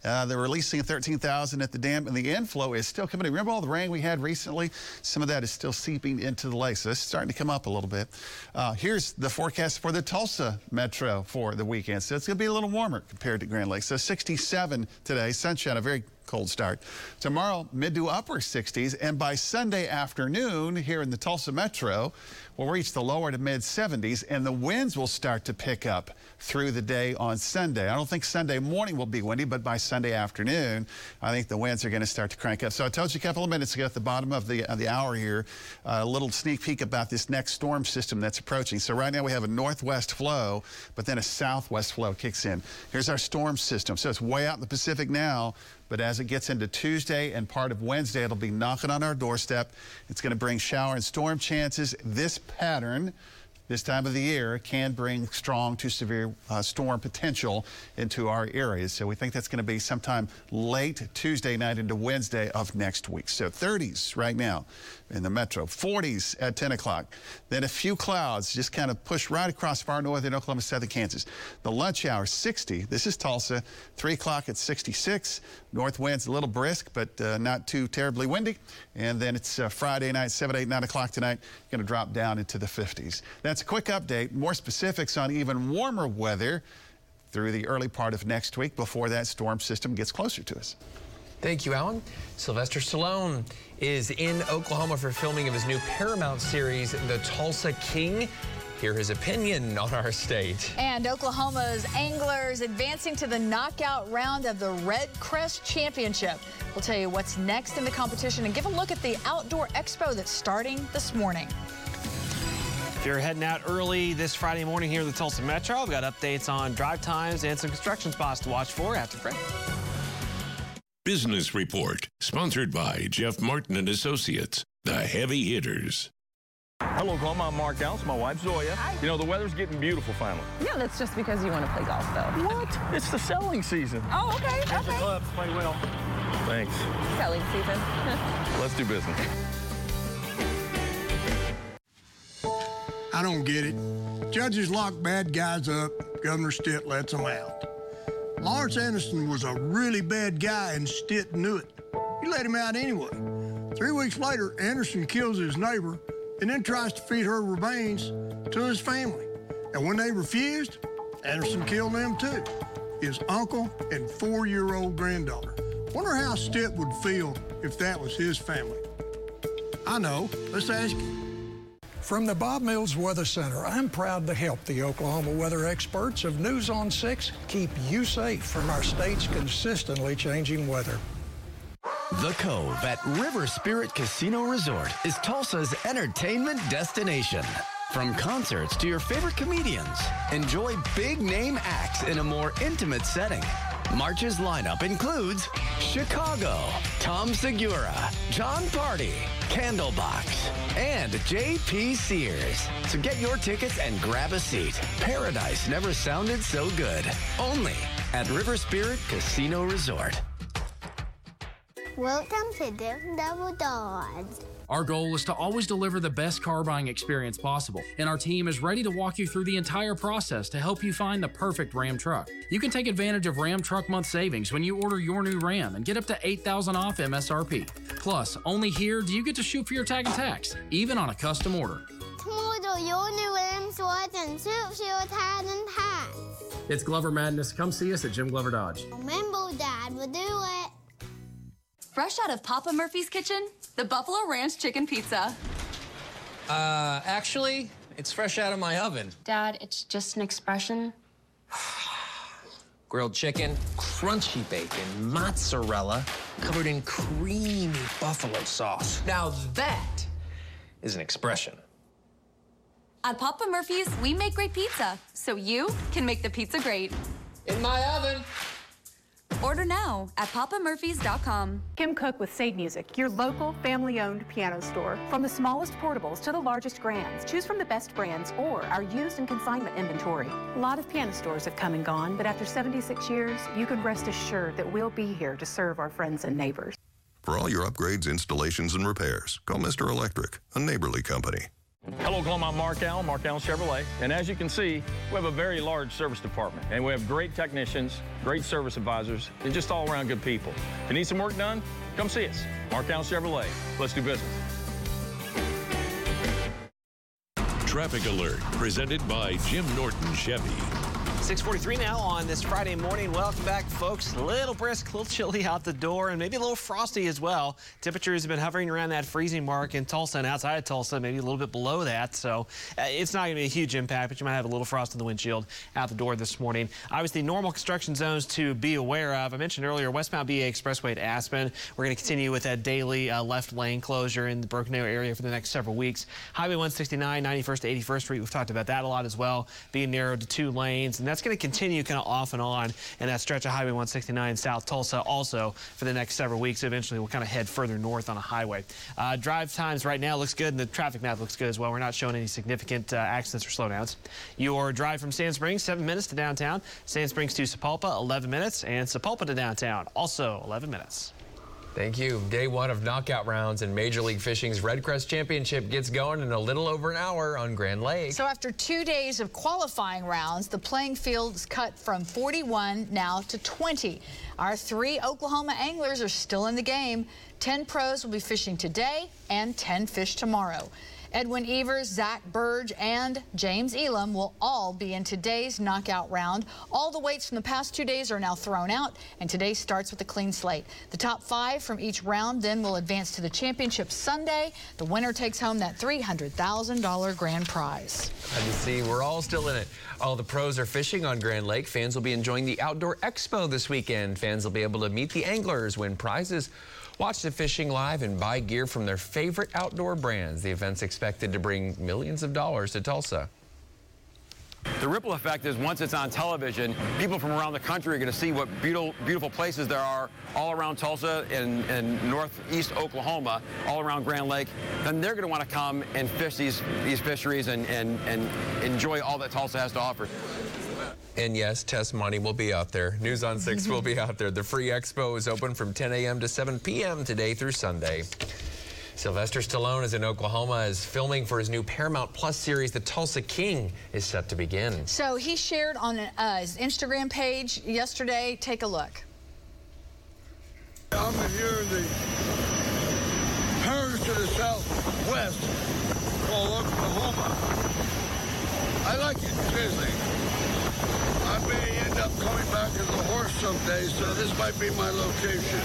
Uh, they're releasing 13,000 at the dam, and the inflow is still coming in. Remember all the rain we had recently? Some of that is still seeping into the lake, so it's starting to come up a little bit. Uh, here's the forecast for the Tulsa metro for the weekend. So it's going to be a little warmer compared to Grand Lake. So 67 today, sunshine, a very cold start. Tomorrow, mid to upper 60s, and by Sunday afternoon here in the Tulsa metro, we'll reach the lower to mid 70s, and the winds will start to pick up through the day on Sunday. I don't think Sunday morning will be windy, but by Sunday afternoon, I think the winds are going to start to crank up. So I told you a couple of minutes ago at the bottom of the, of the hour here, uh, a little sneak peek about this next storm system that's approaching. So right now we have a northwest flow, but then a southwest flow kicks in. Here's our storm system. So it's way out in the Pacific now, but as it gets into Tuesday and part of Wednesday, it'll be knocking on our doorstep. It's going to bring shower and storm chances. This pattern this time of the year can bring strong to severe uh, storm potential into our areas. So we think that's going to be sometime late Tuesday night into Wednesday of next week. So 30s right now in the metro, 40s at 10 o'clock. Then a few clouds just kind of push right across far north northern Oklahoma, southern Kansas. The lunch hour 60. This is Tulsa. 3 o'clock at 66. North winds a little brisk, but uh, not too terribly windy. And then it's uh, Friday night, 7, 8, 9 o'clock tonight. Going to drop down into the 50s. That's a quick update. More specifics on even warmer weather through the early part of next week before that storm system gets closer to us.
Thank you, Alan. Sylvester Stallone is in Oklahoma for filming of his new Paramount series, The Tulsa King. Hear his opinion on our state.
And Oklahoma's anglers advancing to the knockout round of the Red Crest Championship. We'll tell you what's next in the competition and give a look at the outdoor expo that's starting this morning.
If you're heading out early this Friday morning here in the Tulsa Metro, I've got updates on drive times and some construction spots to watch for after break.
Business Report, sponsored by Jeff Martin and Associates, the heavy hitters.
Hello, Oklahoma. I'm Mark Dallas. My wife Zoya. Hi. You know the weather's getting beautiful finally.
Yeah, that's just because you want to play golf, though.
What? It's the selling season.
Oh, okay.
At
okay.
the clubs, play well. Thanks.
Selling season.
Let's do business.
I don't get it. Judges lock bad guys up. Governor Stitt lets them out. Lawrence Anderson was a really bad guy, and Stitt knew it. He let him out anyway. Three weeks later, Anderson kills his neighbor and then tries to feed her remains to his family. And when they refused, Anderson killed them too his uncle and four year old granddaughter. Wonder how Stitt would feel if that was his family. I know. Let's ask him.
From the Bob Mills Weather Center, I'm proud to help the Oklahoma weather experts of News on 6 keep you safe from our state's consistently changing weather.
The Cove at River Spirit Casino Resort is Tulsa's entertainment destination. From concerts to your favorite comedians, enjoy big name acts in a more intimate setting. March's lineup includes Chicago, Tom Segura, Jon Pardi, Candlebox, and J.P. Sears. So get your tickets and grab a seat. Paradise never sounded so good. Only at River Spirit Casino Resort.
Welcome to Dim Double Dogs.
Our goal is to always deliver the best car buying experience possible, and our team is ready to walk you through the entire process to help you find the perfect Ram truck. You can take advantage of Ram Truck Month savings when you order your new Ram and get up to 8000 off MSRP. Plus, only here do you get to shoot for your tag and tax, even on a custom order.
Tomorrow, your new Ram swords and suits your tag and tags.
It's Glover Madness. Come see us at Jim Glover Dodge.
Remember, Dad will do it.
Fresh out of Papa Murphy's kitchen, the Buffalo Ranch Chicken Pizza.
Uh, actually, it's fresh out of my oven.
Dad, it's just an expression.
Grilled chicken, crunchy bacon, mozzarella, covered in creamy buffalo sauce. Now that is an expression.
At Papa Murphy's, we make great pizza, so you can make the pizza great.
In my oven.
Order now at papamurphys.com.
Kim Cook with Saied Music, your local family owned piano store. From the smallest portables to the largest grands, choose from the best brands or our used and consignment inventory. A lot of piano stores have come and gone, but after 76 years, you can rest assured that we'll be here to serve our friends and neighbors.
For all your upgrades, installations, and repairs, call Mr. Electric, a neighborly company.
Hello, Oklahoma. I'm Mark Allen, Mark Allen Chevrolet. And as you can see, we have a very large service department. And we have great technicians, great service advisors, and just all around good people. If you need some work done, come see us. Mark Allen Chevrolet. Let's do business.
Traffic Alert, presented by Jim Norton Chevy.
643 now on this Friday morning. Welcome back, folks. A little brisk, a little chilly out the door, and maybe a little frosty as well. Temperatures have been hovering around that freezing mark in Tulsa and outside of Tulsa, maybe a little bit below that. So uh, it's not going to be a huge impact, but you might have a little frost in the windshield out the door this morning. Obviously, normal construction zones to be aware of. I mentioned earlier, westbound BA Expressway to Aspen. We're going to continue with that daily uh, left lane closure in the Broken Arrow area for the next several weeks. Highway 169, 91st to 81st Street. We've talked about that a lot as well, being narrowed to two lanes. And that's going to continue kind of off and on in that stretch of Highway 169 South Tulsa also for the next several weeks. Eventually, we'll kind of head further north on a highway. Uh, drive times right now looks good, and the traffic map looks good as well. We're not showing any significant uh, accidents or slowdowns. Your drive from Sand Springs, 7 minutes to downtown. Sand Springs to Sapulpa, 11 minutes. And Sapulpa to downtown, also 11 minutes.
Thank you. Day one of knockout rounds in Major League Fishing's REDCREST Championship gets going in a little over an hour on Grand Lake.
So after two days of qualifying rounds, the playing field is cut from 41 now to 20. Our three Oklahoma anglers are still in the game. 10 pros will be fishing today and 10 fish tomorrow. Edwin Evers, Zack Birge, and James Elam will all be in today's knockout round. All the weights from the past two days are now thrown out, and today starts with a clean slate. The top five from each round then will advance to the championship Sunday. The winner takes home that $300,000 grand prize.
Glad to see we're all still in it. All the pros are fishing on Grand Lake. Fans will be enjoying the Outdoor Expo this weekend. Fans will be able to meet the anglers, win prizes, watch the fishing live, and buy gear from their favorite outdoor brands. The event's expected to bring millions of dollars to Tulsa.
The ripple effect is once it's on television, people from around the country are going to see what beautiful, beautiful places there are all around Tulsa and, and northeast Oklahoma, all around Grand Lake. Then they're going to want to come and fish these, these fisheries and, and, and enjoy all that Tulsa has to offer.
And yes, Tess Maune will be out there. News on 6 will be out there. The free expo is open from 10 a.m. to 7 p.m. today through Sunday. Sylvester Stallone is in Oklahoma, is filming for his new Paramount Plus series, The Tulsa King, is set to begin.
So he shared on uh, his Instagram page yesterday. Take a look.
I'm here in the parish to the southwest called Oklahoma. I like it, seriously. I may end up coming back as a horse someday, so this might be my location.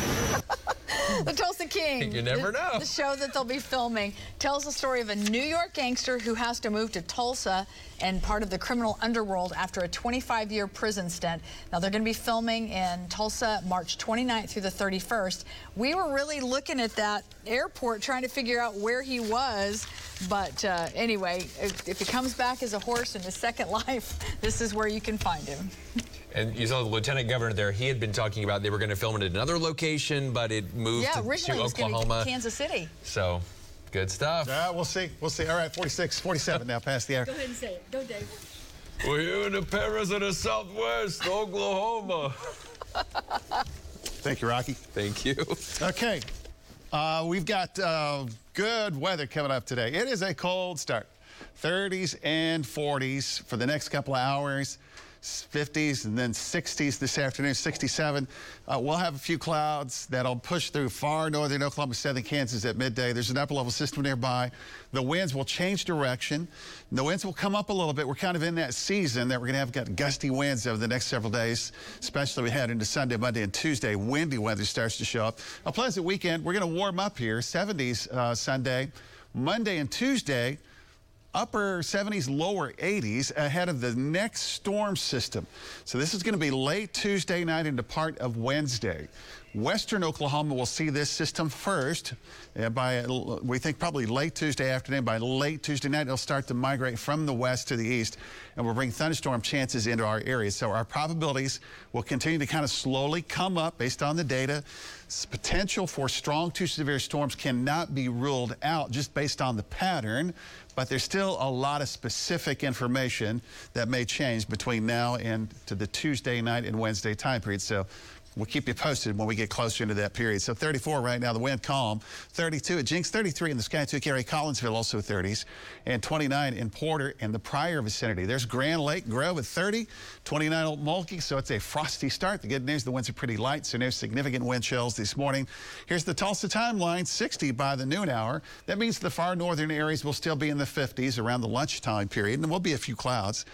the Tulsa King.
You never
the,
know.
The show that they'll be filming tells the story of a New York gangster who has to move to Tulsa and part of the criminal underworld after a 25-year prison stint. Now they're going to be filming in Tulsa March 29th through the 31st. We were really looking at that airport trying to figure out where he was. But uh, anyway, if, if he comes back as a horse in his second life, this is where you can find him.
And you saw the lieutenant governor there. He had been talking about they were going to film it at another location, but it moved
yeah,
to,
originally
to
it was
Oklahoma.
be Kansas City.
So, good stuff.
Uh, we'll see. We'll see. All right, 46, 47 now past the hour.
Go ahead and say it. Go, Dave.
We're here in the Paris of the Southwest, Oklahoma.
Thank you, Rocky.
Thank you.
Okay. Uh, we've got uh, good weather coming up today. It is a cold start. 30s and 40s for the next couple of hours. 50s and then 60s this afternoon, 67. Uh, we'll have a few clouds that'll push through far northern Oklahoma, southern Kansas at midday. There's an upper level system nearby. The winds will change direction. The winds will come up a little bit. We're kind of in that season that we're going to have got gusty winds over the next several days, especially we head into Sunday, Monday, and Tuesday. Windy weather starts to show up. A pleasant weekend. We're going to warm up here. 70s uh, Sunday, Monday, and Tuesday upper 70s, lower 80s ahead of the next storm system. So this is going to be late Tuesday night into part of Wednesday. Western Oklahoma will see this system first. Uh, by we think probably late Tuesday afternoon. By late Tuesday night, it'll start to migrate from the west to the east, and will bring thunderstorm chances into our area. So our probabilities will continue to kind of slowly come up based on the data. Potential for strong to severe storms cannot be ruled out just based on the pattern, but there's still a lot of specific information that may change between now and to the Tuesday night and Wednesday time period. So We'll keep you posted when we get closer into that period. So 34 right now, the wind calm. 32 at Jenks, 33 in the Skiatook area, Collinsville also 30s, and 29 in Porter and the Pryor vicinity. There's Grand Lake Grove at 30, 29 Okmulgee, so it's a frosty start. The good news, the winds are pretty light, so no significant wind chills this morning. Here's the Tulsa timeline, 60 by the noon hour. That means the far northern areas will still be in the 50s around the lunchtime period, and there will be a few clouds.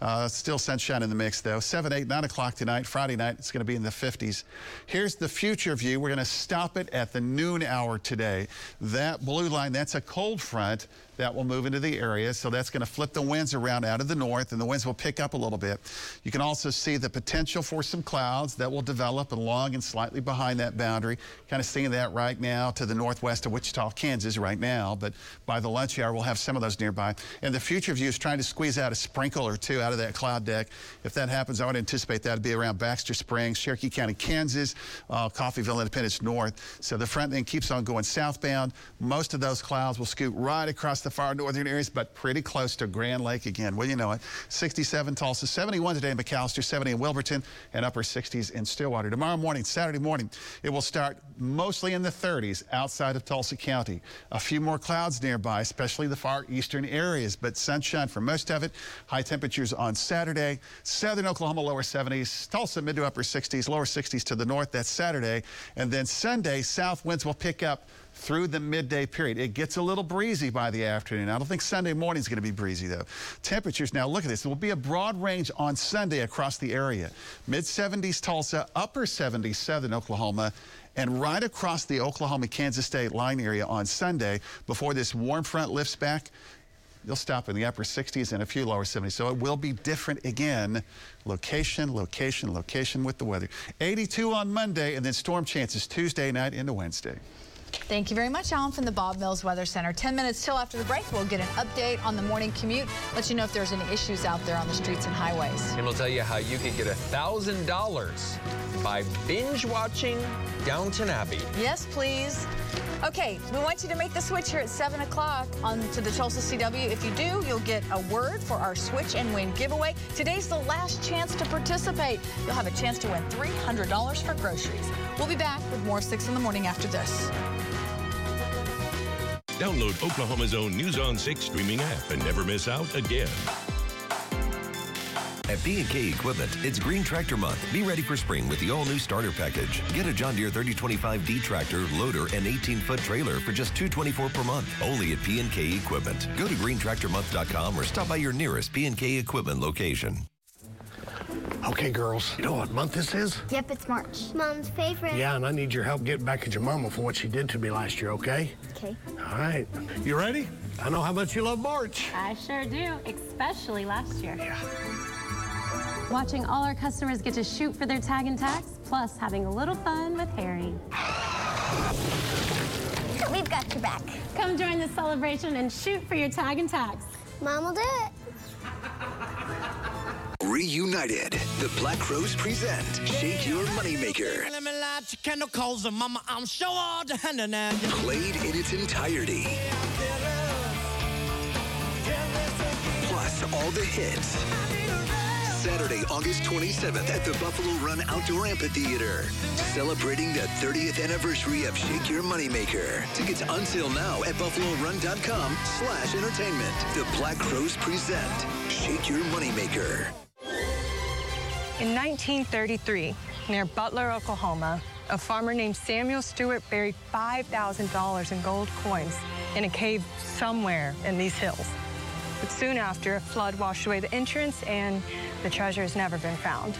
Uh, still sunshine in the mix, though. 7, 8, 9 o'clock tonight, Friday night, it's going to be in the 50s. Here's the future view. We're going to stop it at the noon hour today. That blue line, that's a cold front that will move into the area. So that's going to flip the winds around out of the north, and the winds will pick up a little bit. You can also see the potential for some clouds that will develop along and slightly behind that boundary. Kind of seeing that right now to the northwest of Wichita, Kansas right now. But by the lunch hour, we'll have some of those nearby. And the future view is trying to squeeze out a sprinkle or two out of that cloud deck. If that happens, I would anticipate that to be around Baxter Springs, Cherokee County, Kansas, uh, Coffeyville, Independence North. So the front end keeps on going southbound. Most of those clouds will scoot right across the far northern areas, but pretty close to Grand Lake again. Well, you know it. 67 Tulsa, 71 today in McAlester, 70 in Wilburton, and upper 60s in Stillwater. Tomorrow morning, Saturday morning, it will start mostly in the 30s outside of Tulsa County. A few more clouds nearby, especially the far eastern areas, but sunshine for most of it. High temperatures on Saturday. Southern Oklahoma, lower 70s. Tulsa, mid to upper 60s, lower 60s to the north. That's Saturday. And then Sunday, south winds will pick up through the midday period. It gets a little breezy by the afternoon. I don't think Sunday morning is going to be breezy, though. Temperatures, now look at this. There will be a broad range on Sunday across the area. Mid 70s Tulsa, upper 70s southern Oklahoma, and right across the Oklahoma Kansas State line area on Sunday before this warm front lifts back. You'll stop in the upper 60s and a few lower 70s. So it will be different again. Location, location, location with the weather. 82 on Monday, and then storm chances Tuesday night into Wednesday.
Thank you very much, Alan, from the Bob Mills Weather Center. 10 minutes till after the break, we'll get an update on the morning commute, let you know if there's any issues out there on the streets and highways.
And we'll tell you how you could get $1,000 by binge watching Downton Abbey.
Yes, please. Okay, we want you to make the switch here at 7 o'clock on to the Tulsa CW. If you do, you'll get a word for our Switch and Win giveaway. Today's the last chance to participate. You'll have a chance to win $300 for groceries. We'll be back with more 6 in the morning after this.
Download Oklahoma's own News on 6 streaming app and never miss out again.
At P&K Equipment, it's Green Tractor Month. Be ready for spring with the all-new starter package. Get a John Deere 3025D tractor, loader, and 18-foot trailer for just 224 per month. Only at P&K Equipment. Go to greentractormonth.com or stop by your nearest P&K Equipment location.
Okay, girls, you know what month this is?
Yep, it's March. Mom's favorite.
Yeah, and I need your help getting back at your mama for what she did to me last year, okay?
Okay.
All right. You ready? I know how much you love March.
I sure do, especially last year. Yeah. Watching all our customers get to shoot for their tag and tax, plus having a little fun with Harry.
We've got your back.
Come join the celebration and shoot for your tag and tax.
Mom will do it.
Reunited, the Black Crowes present Shake Your Moneymaker. Played in its entirety. Plus all the hits. Saturday, August 27th at the Buffalo Run Outdoor Amphitheater. Celebrating the 30th anniversary of Shake Your Moneymaker. Tickets on sale now at buffalorun.com slash entertainment. The Black Crowes present Shake Your Moneymaker.
In 1933, near Butler, Oklahoma, a farmer named Samuel Stewart buried $5,000 in gold coins in a cave somewhere in these hills. But soon after, a flood washed away the entrance and the treasure has never been found.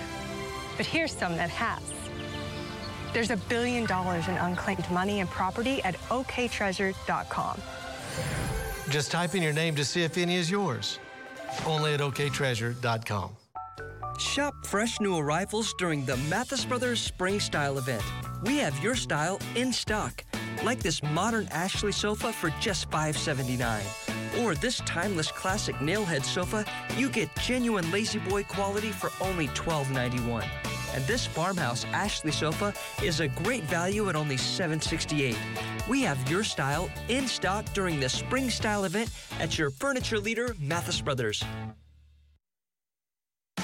But here's some that has. There's a billion dollars in unclaimed money and property at oktreasure.com.
Just type in your name to see if any is yours. Only at oktreasure.com.
Shop fresh new arrivals during the Mathis Brothers Spring Style event. we have your style in stock. Like this modern Ashley sofa for just 579. Or this timeless classic nailhead sofa, you get genuine La-Z-Boy quality for only $12.91. And this farmhouse Ashley sofa is a great value at only 768. We have your style in stock during the spring style event at your furniture leader, Mathis Brothers.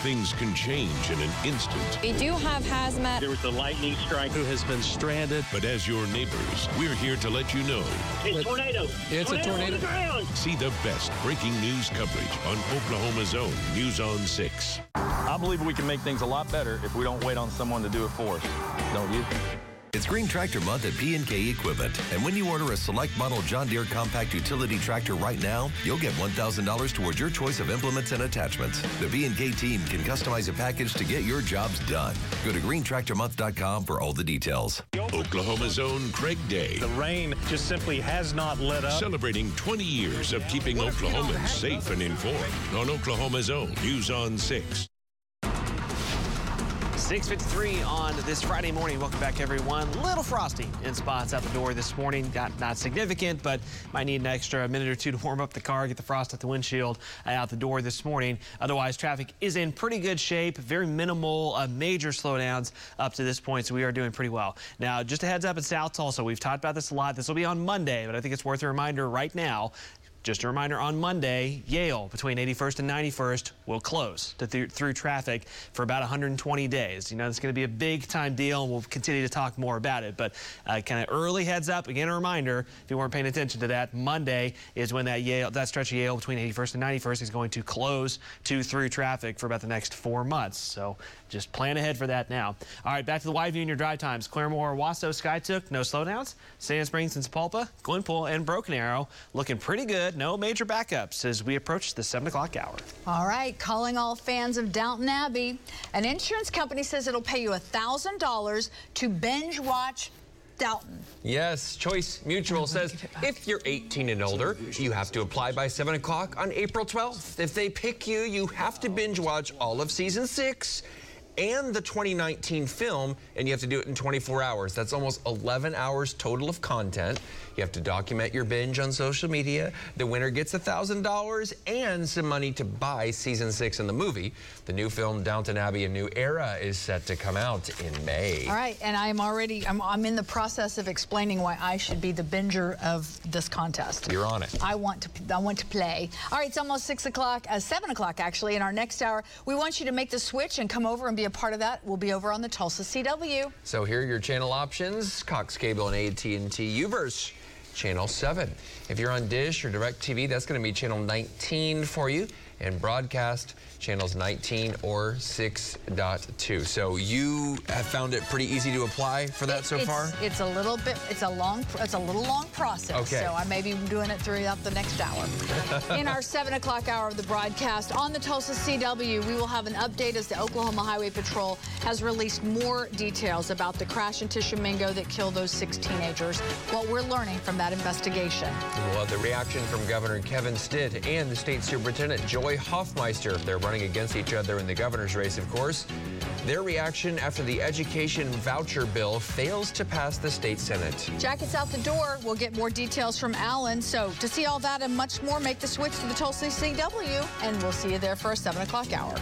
Things can change in an instant.
We do have hazmat.
There was a lightning strike. Who has been stranded? But as your neighbors, we're here to let you know.
It's a tornado.
It's
tornado
a tornado.
On the ground.
See the best breaking news coverage on Oklahoma's own News on 6.
I believe we can make things a lot better if we don't wait on someone to do it for us. Don't you?
It's Green Tractor Month at P&K Equipment. And when you order a select model John Deere compact utility tractor right now, you'll get $1,000 towards your choice of implements and attachments. The P&K team can customize a package to get your jobs done. Go to greentractormonth.com for all the details.
Oklahoma's own Craig Day.
The rain just simply has not let up.
Celebrating 20 years of keeping Oklahomans safe and informed on Oklahoma's own News on 6.
6.53 on this Friday morning. Welcome back, everyone. Little frosty in spots out the door this morning. Got not significant, but might need an extra minute or two to warm up the car, get the frost out the windshield uh, out the door this morning. Otherwise, traffic is in pretty good shape. Very minimal, uh, major slowdowns up to this point, so we are doing pretty well. Now, just a heads up in South Tulsa, we've talked about this a lot. This will be on Monday, but I think it's worth a reminder right now. Just a reminder on Monday, Yale between 81st and 91st will close to th through traffic for about 120 days. You know, it's going to be a big time deal, and we'll continue to talk more about it. But uh, kind of early heads up. Again, a reminder if you weren't paying attention to that, Monday is when that Yale, that stretch of Yale between 81st and 91st is going to close to through traffic for about the next four months. So just plan ahead for that now. All right, back to the wide view in your drive times. Claremore, Wasso, Skiatook, no slowdowns. Sand Springs and Sapulpa, Glenpool, and Broken Arrow looking pretty good. No major backups as we approach the 7 o'clock hour.
All right, calling all fans of Downton Abbey. An insurance company says it'll pay you $1,000 to binge watch Downton.
Yes, Choice Mutual oh, says if you're 18 and older, you have to apply by 7 o'clock on April 12th. If they pick you, you have to binge watch all of season 6 and the 2019 film, and you have to do it in 24 hours. That's almost 11 hours total of content. You have to document your binge on social media. The winner gets $1,000 and some money to buy season six in the movie. The new film, Downton Abbey, A New Era, is set to come out in May.
All right, and I'm already, I'm, I'm in the process of explaining why I should be the binger of this contest.
You're on it.
I want to, I want to play. All right, it's almost six o'clock, uh, seven o'clock actually. In our next hour, we want you to make the switch and come over and be a part of that. We'll be over on the Tulsa CW.
So here are your channel options: Cox Cable and AT&T Uverse. Channel 7. If you're on Dish or DirecTV, that's going to be channel 19 for you. And broadcast channels 19 or 6.2. So you have found it pretty easy to apply for that so
it's,
far?
It's a little bit, it's a long, it's a little long process.
Okay.
So I may be doing it throughout the next hour. In our 7 o'clock hour of the broadcast on the Tulsa CW, we will have an update as the Oklahoma Highway Patrol has released more details about the crash in Tishomingo that killed those six teenagers. What we're learning from that investigation.
We'll have the reaction from Governor Kevin Stitt and the state superintendent Joy Hoffmeister. They're running against each other in the governor's race, of course. Their reaction after the education voucher bill fails to pass the state senate.
Jackets out the door. We'll get more details from Alan. So to see all that and much more, make the switch to the Tulsa CW, and we'll see you there for a 7 o'clock hour.